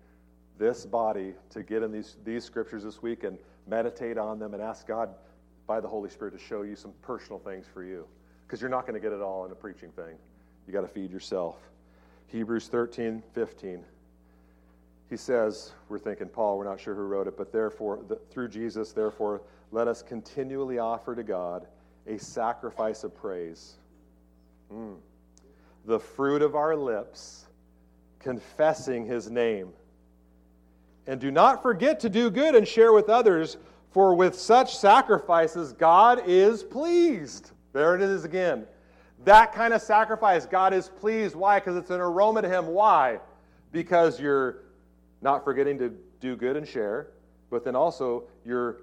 this body to get in these, these scriptures this week and meditate on them and ask God by the Holy Spirit to show you some personal things for you. Because you're not going to get it all in a preaching thing. You got to feed yourself. Hebrews 13, 15 he says, we're thinking Paul, we're not sure who wrote it, but therefore, the, through Jesus, therefore, let us continually offer to God a sacrifice of praise. Mm. The fruit of our lips, confessing his name. And do not forget to do good and share with others, for with such sacrifices, God is pleased. There it is again. That kind of sacrifice, God is pleased. Why? Because it's an aroma to him. Why? Because you're not forgetting to do good and share, but then also your,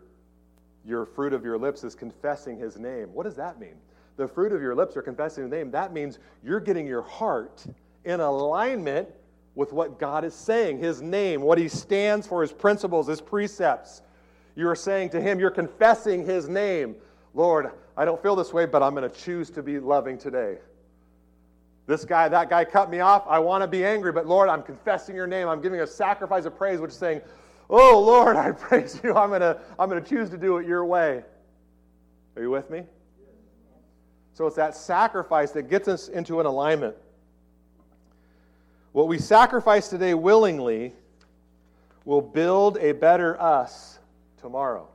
your fruit of your lips is confessing his name. What does that mean? The fruit of your lips are confessing his name. That means you're getting your heart in alignment with what God is saying, his name, what he stands for, his principles, his precepts. You're saying to him, you're confessing his name. Lord, I don't feel this way, but I'm going to choose to be loving today. This guy, that guy cut me off. I want to be angry, but Lord, I'm confessing your name. I'm giving a sacrifice of praise, which is saying, Oh, Lord, I praise you. I'm going to I'm going to choose to do it your way. Are you with me? So it's that sacrifice that gets us into an alignment. What we sacrifice today willingly will build a better us tomorrow.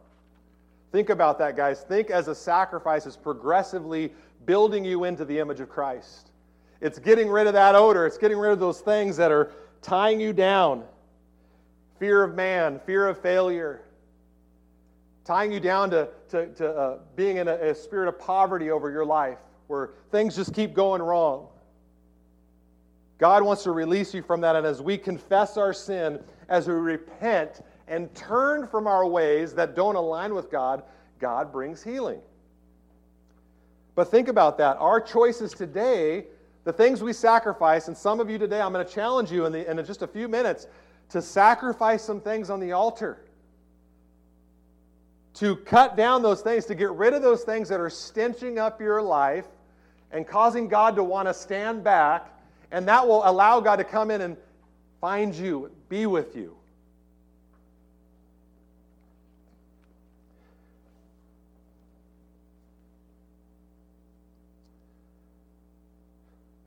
Think about that, guys. Think as a sacrifice is progressively building you into the image of Christ. It's getting rid of that odor, it's getting rid of those things that are tying you down fear of man, fear of failure, tying you down to, to, to uh, being in a, a spirit of poverty over your life where things just keep going wrong. God wants to release you from that. And as we confess our sin, as we repent and turn from our ways that don't align with God, God brings healing. But think about that. Our choices today, the things we sacrifice, and some of you today, I'm going to challenge you in, the, in just a few minutes to sacrifice some things on the altar. To cut down those things, to get rid of those things that are stenching up your life and causing God to want to stand back. And that will allow God to come in and find you, be with you.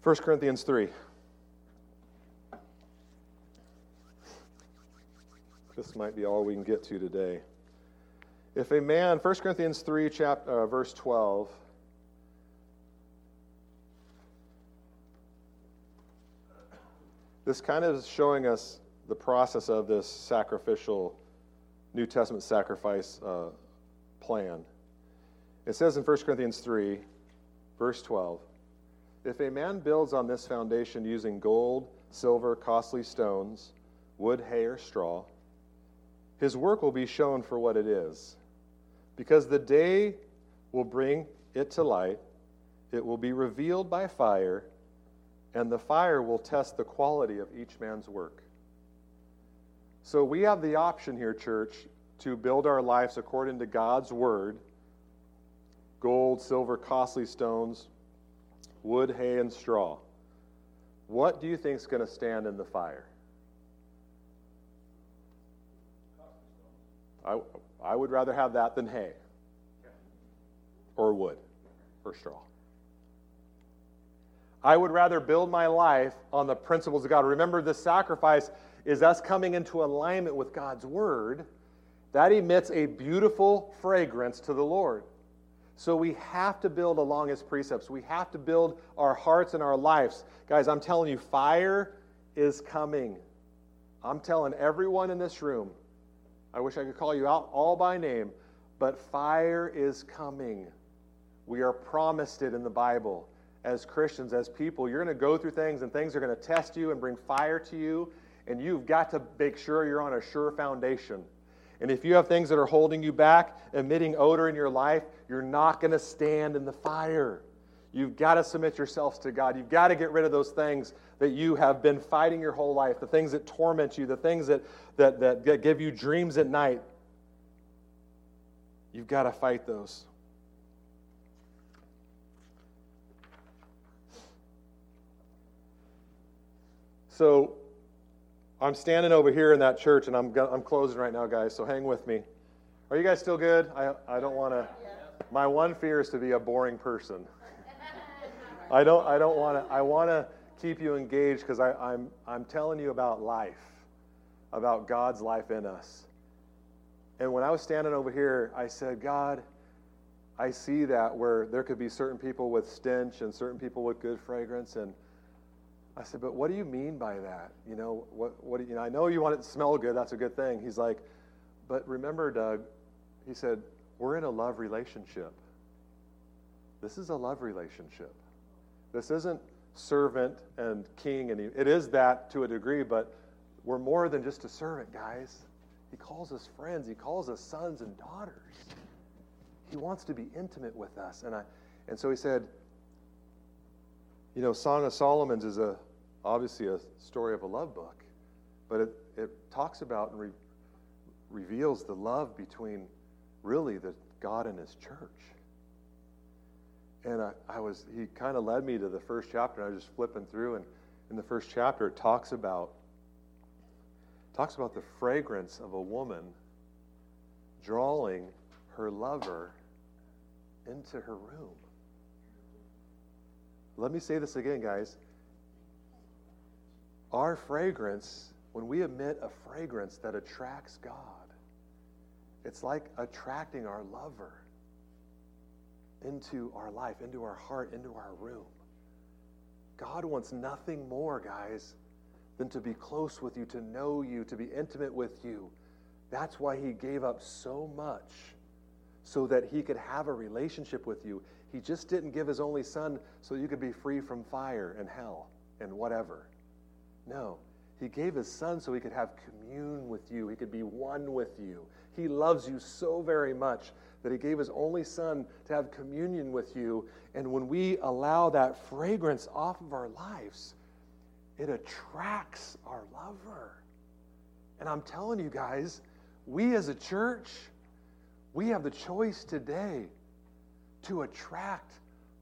1 Corinthians 3. This might be all we can get to today. If a man, 1 Corinthians 3, chapter, uh, verse 12, this kind of is showing us the process of this sacrificial New Testament sacrifice uh, plan. It says in 1 Corinthians 3, verse 12, if a man builds on this foundation using gold, silver, costly stones, wood, hay, or straw, his work will be shown for what it is. Because the day will bring it to light, it will be revealed by fire, and the fire will test the quality of each man's work. So we have the option here, church, to build our lives according to God's word gold, silver, costly stones, wood, hay, and straw. What do you think is going to stand in the fire? I, I would rather have that than hay or wood or straw. I would rather build my life on the principles of God. Remember, the sacrifice is us coming into alignment with God's word. That emits a beautiful fragrance to the Lord. So we have to build along his precepts. We have to build our hearts and our lives. Guys, I'm telling you, fire is coming. I'm telling everyone in this room. I wish I could call you out all by name, but fire is coming. We are promised it in the Bible. As Christians, as people, you're going to go through things and things are going to test you and bring fire to you, and you've got to make sure you're on a sure foundation. And if you have things that are holding you back, emitting odor in your life, you're not going to stand in the fire. You've got to submit yourselves to God. You've got to get rid of those things that you have been fighting your whole life, the things that torment you, the things that, that, that give you dreams at night. You've got to fight those. So, I'm standing over here in that church, and I'm, I'm closing right now, guys, so hang with me. Are you guys still good? I, I don't want to. My one fear is to be a boring person. I don't, I don't want to. I want to keep you engaged because I'm, I'm telling you about life, about God's life in us. And when I was standing over here, I said, God, I see that where there could be certain people with stench and certain people with good fragrance. And I said, but what do you mean by that? You know, what, what, you know, I know you want it to smell good. That's a good thing. He's like, but remember, Doug, he said, we're in a love relationship. This is a love relationship. This isn't servant and king. And it is that to a degree, but we're more than just a servant, guys. He calls us friends. He calls us sons and daughters. He wants to be intimate with us. And, I, and so he said, you know, Song of Solomon's is a obviously a story of a love book, but it, it talks about and re- reveals the love between really the God and His church. And I, I was he kind of led me to the first chapter. And I was just flipping through, and in the first chapter, it talks about talks about the fragrance of a woman drawing her lover into her room. Let me say this again, guys. our fragrance, when we emit a fragrance that attracts God, it's like attracting our lover into our life, into our heart, into our room. God wants nothing more, guys, than to be close with you, to know you, to be intimate with you. That's why He gave up so much so that He could have a relationship with you. He just didn't give His only Son so you could be free from fire and hell and whatever. No, He gave His Son so He could have commune with you, He could be one with you. He loves you so very much that He gave His only Son to have communion with you. And when we allow that fragrance off of our lives, it attracts our lover. And I'm telling you guys, we as a church, we have the choice today to attract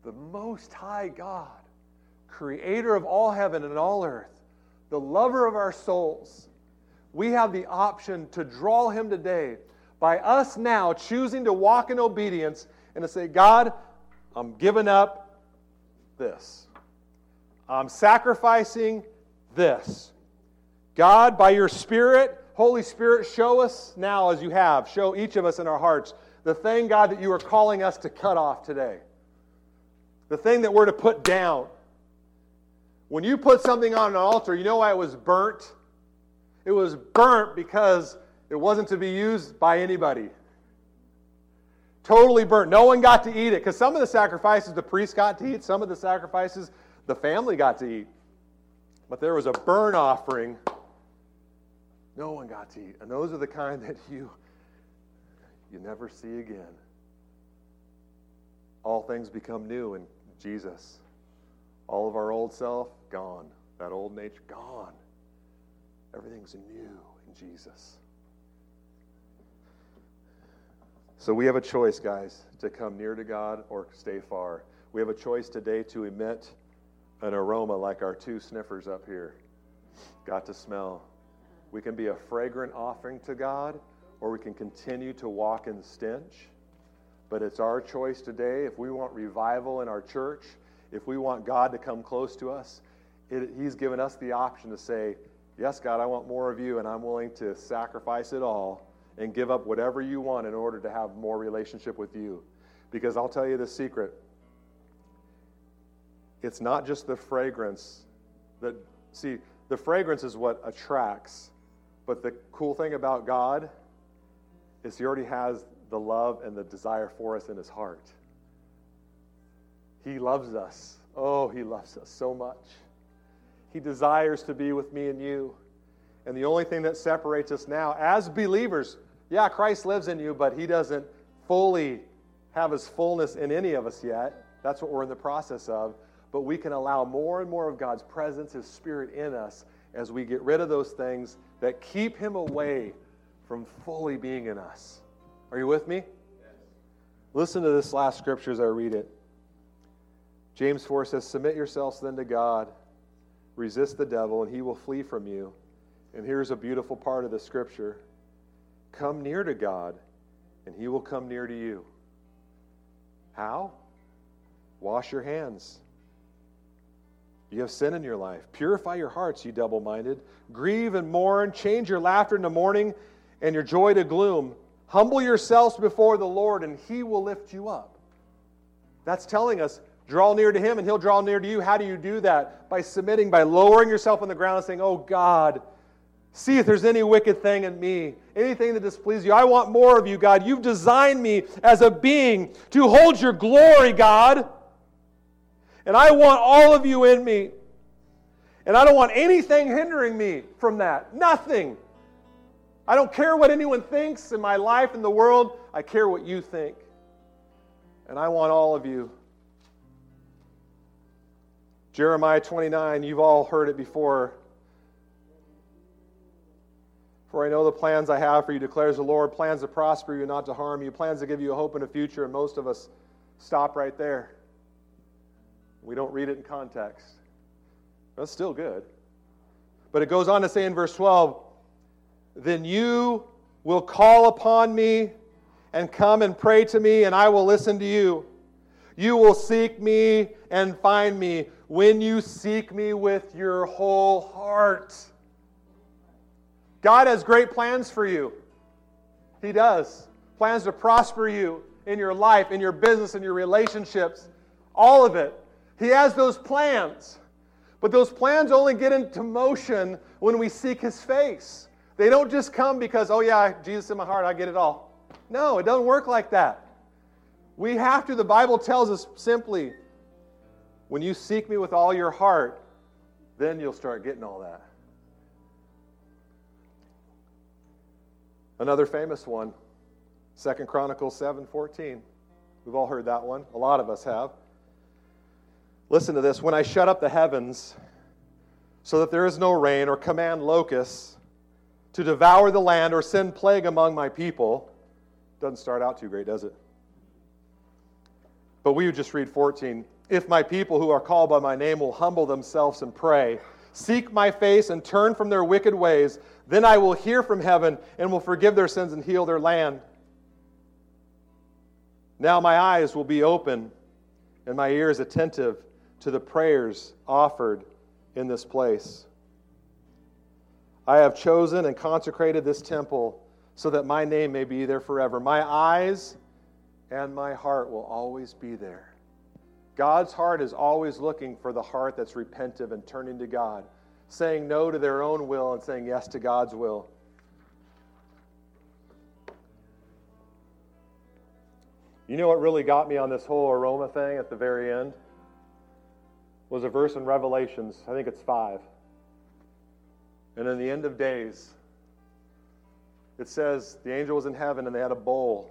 the Most High God, creator of all heaven and all earth, the lover of our souls. We have the option to draw him today by us now choosing to walk in obedience and to say, God, I'm giving up this. I'm sacrificing this. God, by your Spirit, Holy Spirit, show us now as you have, show each of us in our hearts the thing, God, that you are calling us to cut off today. The thing that we're to put down. When you put something on an altar, you know why it was burnt? It was burnt because it wasn't to be used by anybody. Totally burnt. No one got to eat it because some of the sacrifices the priest got to eat, some of the sacrifices the family got to eat. But there was a burn offering no one got to eat. And those are the kind that you you never see again. All things become new in Jesus. All of our old self gone. That old nature gone. Everything's new in Jesus. So we have a choice, guys, to come near to God or stay far. We have a choice today to emit an aroma like our two sniffers up here got to smell. We can be a fragrant offering to God, or we can continue to walk in stench. But it's our choice today. If we want revival in our church, if we want God to come close to us, it, He's given us the option to say, Yes, God, I want more of you, and I'm willing to sacrifice it all and give up whatever you want in order to have more relationship with you. Because I'll tell you the secret it's not just the fragrance that, see, the fragrance is what attracts. But the cool thing about God is He already has the love and the desire for us in His heart. He loves us. Oh, He loves us so much. He desires to be with me and you. And the only thing that separates us now as believers, yeah, Christ lives in you, but He doesn't fully have His fullness in any of us yet. That's what we're in the process of. But we can allow more and more of God's presence, His Spirit in us, as we get rid of those things that keep Him away from fully being in us. Are you with me? Yes. Listen to this last scripture as I read it. James 4 says, Submit yourselves then to God, resist the devil, and he will flee from you. And here's a beautiful part of the scripture Come near to God, and he will come near to you. How? Wash your hands. You have sin in your life. Purify your hearts, you double minded. Grieve and mourn. Change your laughter into mourning and your joy to gloom. Humble yourselves before the Lord, and he will lift you up. That's telling us draw near to him, and he'll draw near to you. How do you do that? By submitting, by lowering yourself on the ground and saying, Oh God, see if there's any wicked thing in me, anything that displeases you. I want more of you, God. You've designed me as a being to hold your glory, God. And I want all of you in me. And I don't want anything hindering me from that. Nothing. I don't care what anyone thinks in my life in the world. I care what you think. And I want all of you. Jeremiah 29, you've all heard it before. For I know the plans I have for you, declares the Lord plans to prosper you, not to harm you, plans to give you a hope and a future. And most of us stop right there. We don't read it in context. That's still good. But it goes on to say in verse 12, Then you will call upon me and come and pray to me, and I will listen to you. You will seek me and find me when you seek me with your whole heart. God has great plans for you. He does. Plans to prosper you in your life, in your business, in your relationships, all of it. He has those plans. But those plans only get into motion when we seek His face. They don't just come because, oh, yeah, Jesus in my heart, I get it all. No, it doesn't work like that. We have to, the Bible tells us simply, when you seek me with all your heart, then you'll start getting all that. Another famous one, Second Chronicles 7:14. We've all heard that one. A lot of us have. Listen to this. When I shut up the heavens so that there is no rain or command locusts to devour the land or send plague among my people, doesn't start out too great, does it? But we would just read 14. If my people who are called by my name will humble themselves and pray, seek my face and turn from their wicked ways, then I will hear from heaven and will forgive their sins and heal their land. Now my eyes will be open and my ears attentive to the prayers offered in this place. I have chosen and consecrated this temple so that my name may be there forever. My eyes and my heart will always be there. God's heart is always looking for the heart that's repentive and turning to God, saying no to their own will and saying yes to God's will. You know what really got me on this whole aroma thing at the very end? Was a verse in Revelations, I think it's 5. And in the end of days, it says the angel was in heaven and they had a bowl.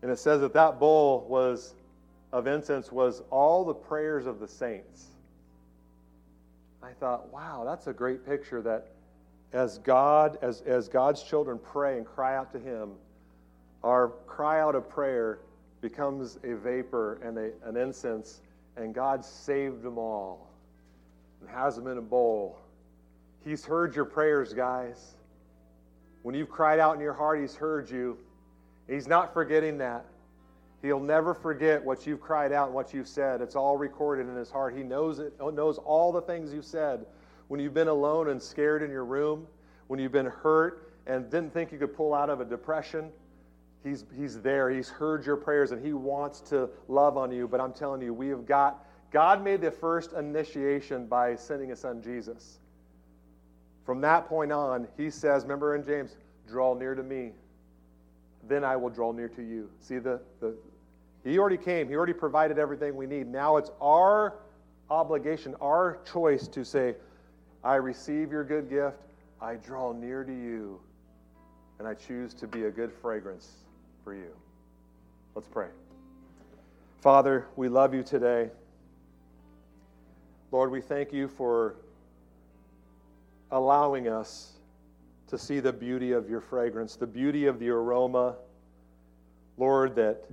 And it says that that bowl was of incense was all the prayers of the saints. I thought, wow, that's a great picture that as God, as, as God's children pray and cry out to Him, our cry out of prayer becomes a vapor and a, an incense, and God saved them all and has them in a bowl. He's heard your prayers, guys. When you've cried out in your heart, He's heard you. He's not forgetting that. He'll never forget what you've cried out and what you've said. It's all recorded in His heart. He knows it, oh, knows all the things you've said. When you've been alone and scared in your room, when you've been hurt and didn't think you could pull out of a depression, He's, he's there. He's heard your prayers and He wants to love on you. But I'm telling you, we have got, God made the first initiation by sending His Son Jesus. From that point on, He says, remember in James, draw near to me, then I will draw near to you. See, the, the, He already came, He already provided everything we need. Now it's our obligation, our choice to say, I receive your good gift, I draw near to you, and I choose to be a good fragrance for you. Let's pray. Father, we love you today. Lord, we thank you for allowing us to see the beauty of your fragrance, the beauty of the aroma, Lord, that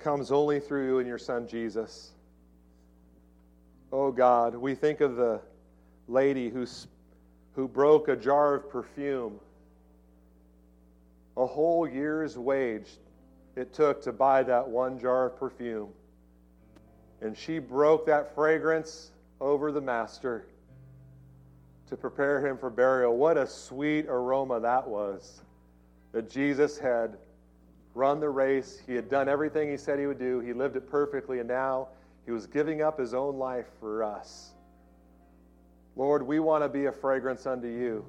comes only through you and your Son Jesus. Oh God, we think of the lady who, who broke a jar of perfume, a whole year's wage it took to buy that one jar of perfume. And she broke that fragrance over the master to prepare him for burial. What a sweet aroma that was. That Jesus had run the race, he had done everything he said he would do, he lived it perfectly, and now he was giving up his own life for us. Lord, we want to be a fragrance unto you.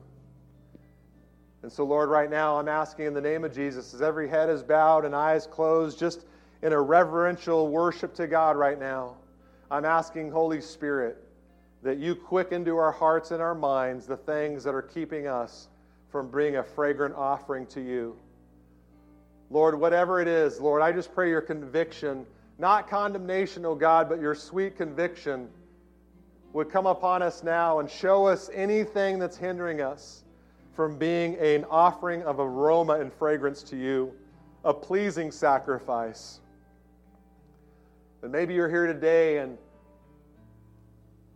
And so, Lord, right now I'm asking in the name of Jesus, as every head is bowed and eyes closed, just in a reverential worship to God right now, I'm asking, Holy Spirit, that you quicken to our hearts and our minds the things that are keeping us from bringing a fragrant offering to you. Lord, whatever it is, Lord, I just pray your conviction, not condemnation, O oh God, but your sweet conviction would come upon us now and show us anything that's hindering us from being an offering of aroma and fragrance to you, a pleasing sacrifice. And maybe you're here today and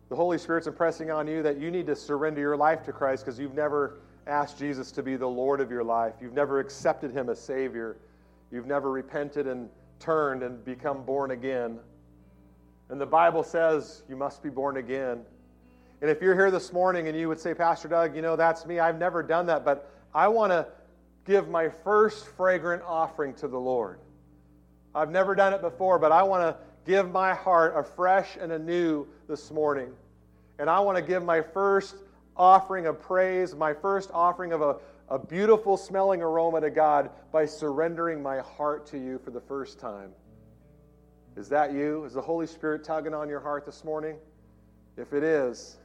the Holy Spirit's impressing on you that you need to surrender your life to Christ because you've never asked Jesus to be the Lord of your life. You've never accepted Him as Savior. You've never repented and turned and become born again. And the Bible says you must be born again. And if you're here this morning and you would say, Pastor Doug, you know, that's me, I've never done that, but I want to give my first fragrant offering to the Lord. I've never done it before, but I want to give my heart afresh and anew this morning. And I want to give my first offering of praise, my first offering of a, a beautiful smelling aroma to God by surrendering my heart to you for the first time. Is that you? Is the Holy Spirit tugging on your heart this morning? If it is,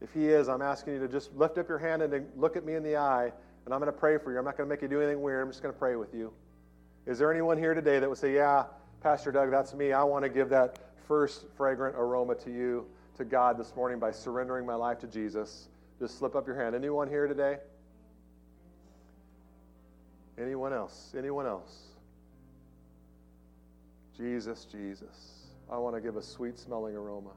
if He is, I'm asking you to just lift up your hand and look at me in the eye, and I'm going to pray for you. I'm not going to make you do anything weird. I'm just going to pray with you. Is there anyone here today that would say, Yeah, Pastor Doug, that's me. I want to give that first fragrant aroma to you, to God this morning by surrendering my life to Jesus? Just slip up your hand. Anyone here today? Anyone else? Anyone else? Jesus, Jesus. I want to give a sweet smelling aroma.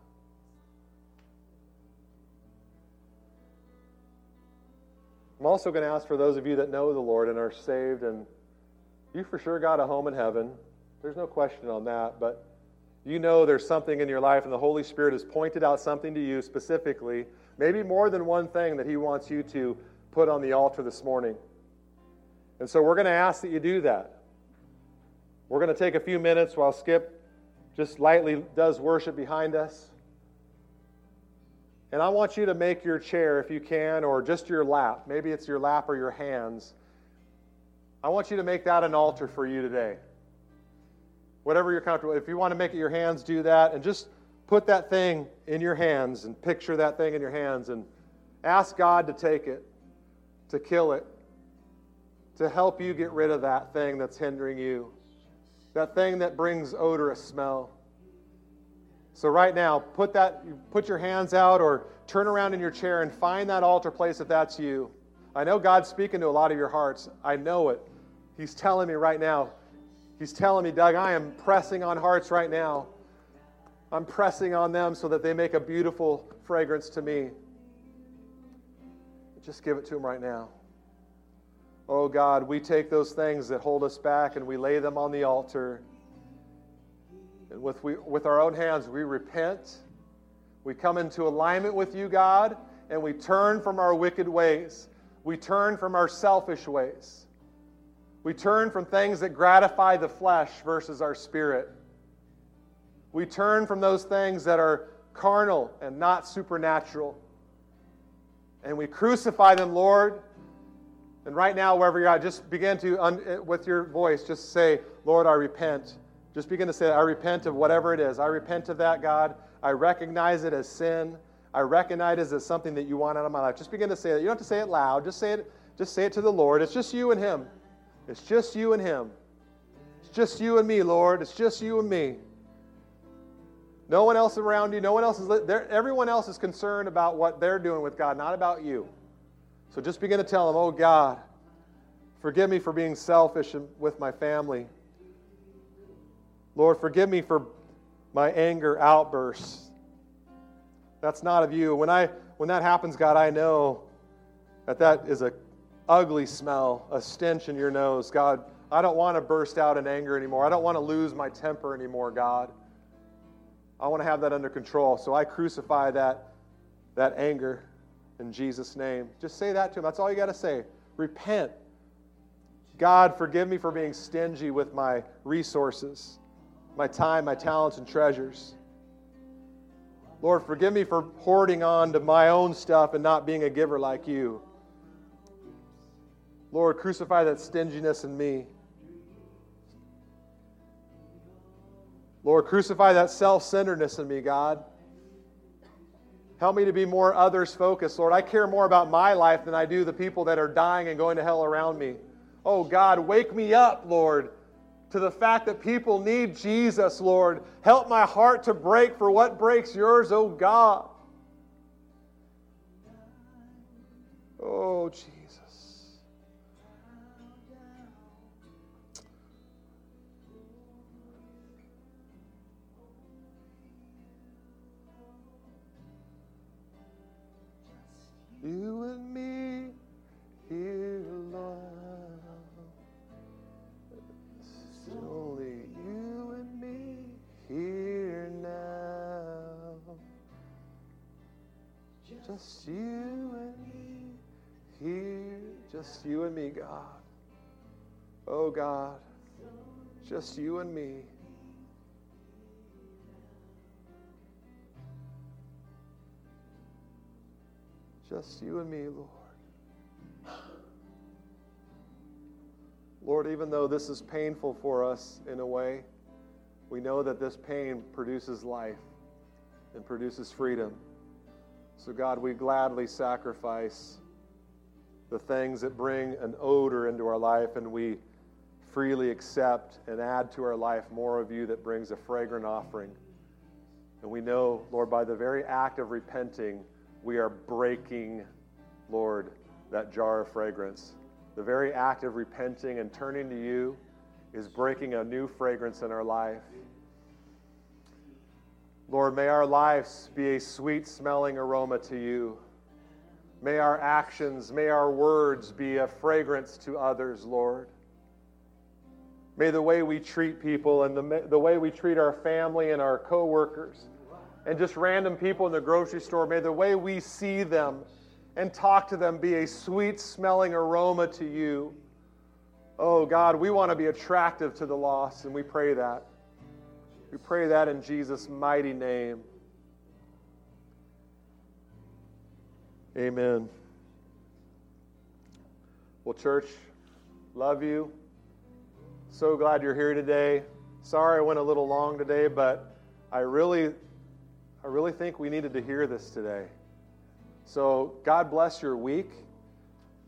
I'm also going to ask for those of you that know the Lord and are saved, and you for sure got a home in heaven. There's no question on that, but you know there's something in your life, and the Holy Spirit has pointed out something to you specifically, maybe more than one thing that He wants you to put on the altar this morning. And so we're going to ask that you do that. We're going to take a few minutes while Skip just lightly does worship behind us. And I want you to make your chair, if you can, or just your lap. Maybe it's your lap or your hands. I want you to make that an altar for you today. Whatever you're comfortable. If you want to make it your hands, do that. And just put that thing in your hands and picture that thing in your hands and ask God to take it, to kill it, to help you get rid of that thing that's hindering you, that thing that brings odorous smell. So right now, put that put your hands out or turn around in your chair and find that altar place if that's you. I know God's speaking to a lot of your hearts. I know it. He's telling me right now. He's telling me, Doug, I am pressing on hearts right now. I'm pressing on them so that they make a beautiful fragrance to me. Just give it to him right now. Oh God, we take those things that hold us back and we lay them on the altar. And with, we, with our own hands, we repent. We come into alignment with you, God, and we turn from our wicked ways. We turn from our selfish ways. We turn from things that gratify the flesh versus our spirit. We turn from those things that are carnal and not supernatural. And we crucify them, Lord. And right now, wherever you're at, just begin to, eh, with your voice, just say, Lord, I repent. Just begin to say, I repent of whatever it is. I repent of that, God. I recognize it as sin. I recognize it as something that you want out of my life. Just begin to say that. You don't have to say it loud. Just say it, just say it to the Lord. It's just you and Him. It's just you and Him. It's just you and me, Lord. It's just you and me. No one else around you. No one else is. there. Everyone else is concerned about what they're doing with God, not about you. So just begin to tell Him, Oh God, forgive me for being selfish with my family. Lord, forgive me for my anger outbursts. That's not of you. When, I, when that happens, God, I know that that is a ugly smell, a stench in your nose. God, I don't want to burst out in anger anymore. I don't want to lose my temper anymore, God. I want to have that under control. So I crucify that, that anger in Jesus' name. Just say that to him. That's all you got to say. Repent. God, forgive me for being stingy with my resources my time, my talents, and treasures. Lord, forgive me for hoarding on to my own stuff and not being a giver like you. Lord, crucify that stinginess in me. Lord, crucify that self centeredness in me, God. Help me to be more others focused, Lord. I care more about my life than I do the people that are dying and going to hell around me. Oh, God, wake me up, Lord to the fact that people need Jesus, Lord. Help my heart to break for what breaks yours, oh God. Oh, Jesus. You and me here, Lord. It's only you and me here now. Just you and me here. Just you and me, God. Oh, God. Just you and me. Just you and me, Lord. Lord, even though this is painful for us in a way, we know that this pain produces life and produces freedom. So, God, we gladly sacrifice the things that bring an odor into our life, and we freely accept and add to our life more of you that brings a fragrant offering. And we know, Lord, by the very act of repenting, we are breaking, Lord, that jar of fragrance. The very act of repenting and turning to you is breaking a new fragrance in our life. Lord, may our lives be a sweet smelling aroma to you. May our actions, may our words be a fragrance to others, Lord. May the way we treat people and the, the way we treat our family and our coworkers and just random people in the grocery store, may the way we see them and talk to them be a sweet smelling aroma to you. Oh God, we want to be attractive to the lost, and we pray that. We pray that in Jesus' mighty name. Amen. Well, church, love you. So glad you're here today. Sorry I went a little long today, but I really I really think we needed to hear this today. So, God bless your week.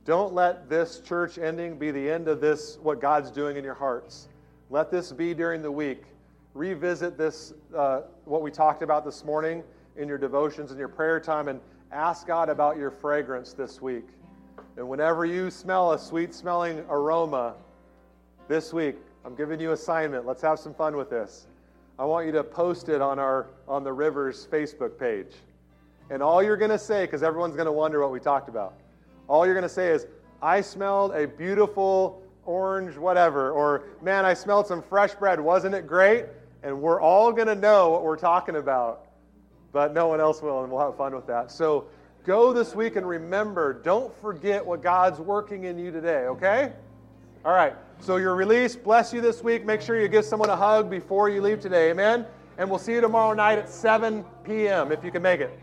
Don't let this church ending be the end of this, what God's doing in your hearts. Let this be during the week. Revisit this, uh, what we talked about this morning in your devotions and your prayer time, and ask God about your fragrance this week. And whenever you smell a sweet smelling aroma this week, I'm giving you assignment. Let's have some fun with this. I want you to post it on our on the Rivers Facebook page. And all you're going to say cuz everyone's going to wonder what we talked about. All you're going to say is I smelled a beautiful orange whatever or man I smelled some fresh bread, wasn't it great? And we're all going to know what we're talking about. But no one else will and we'll have fun with that. So go this week and remember, don't forget what God's working in you today, okay? All right. So you're released. Bless you this week. Make sure you give someone a hug before you leave today. Amen. And we'll see you tomorrow night at 7 p.m. if you can make it.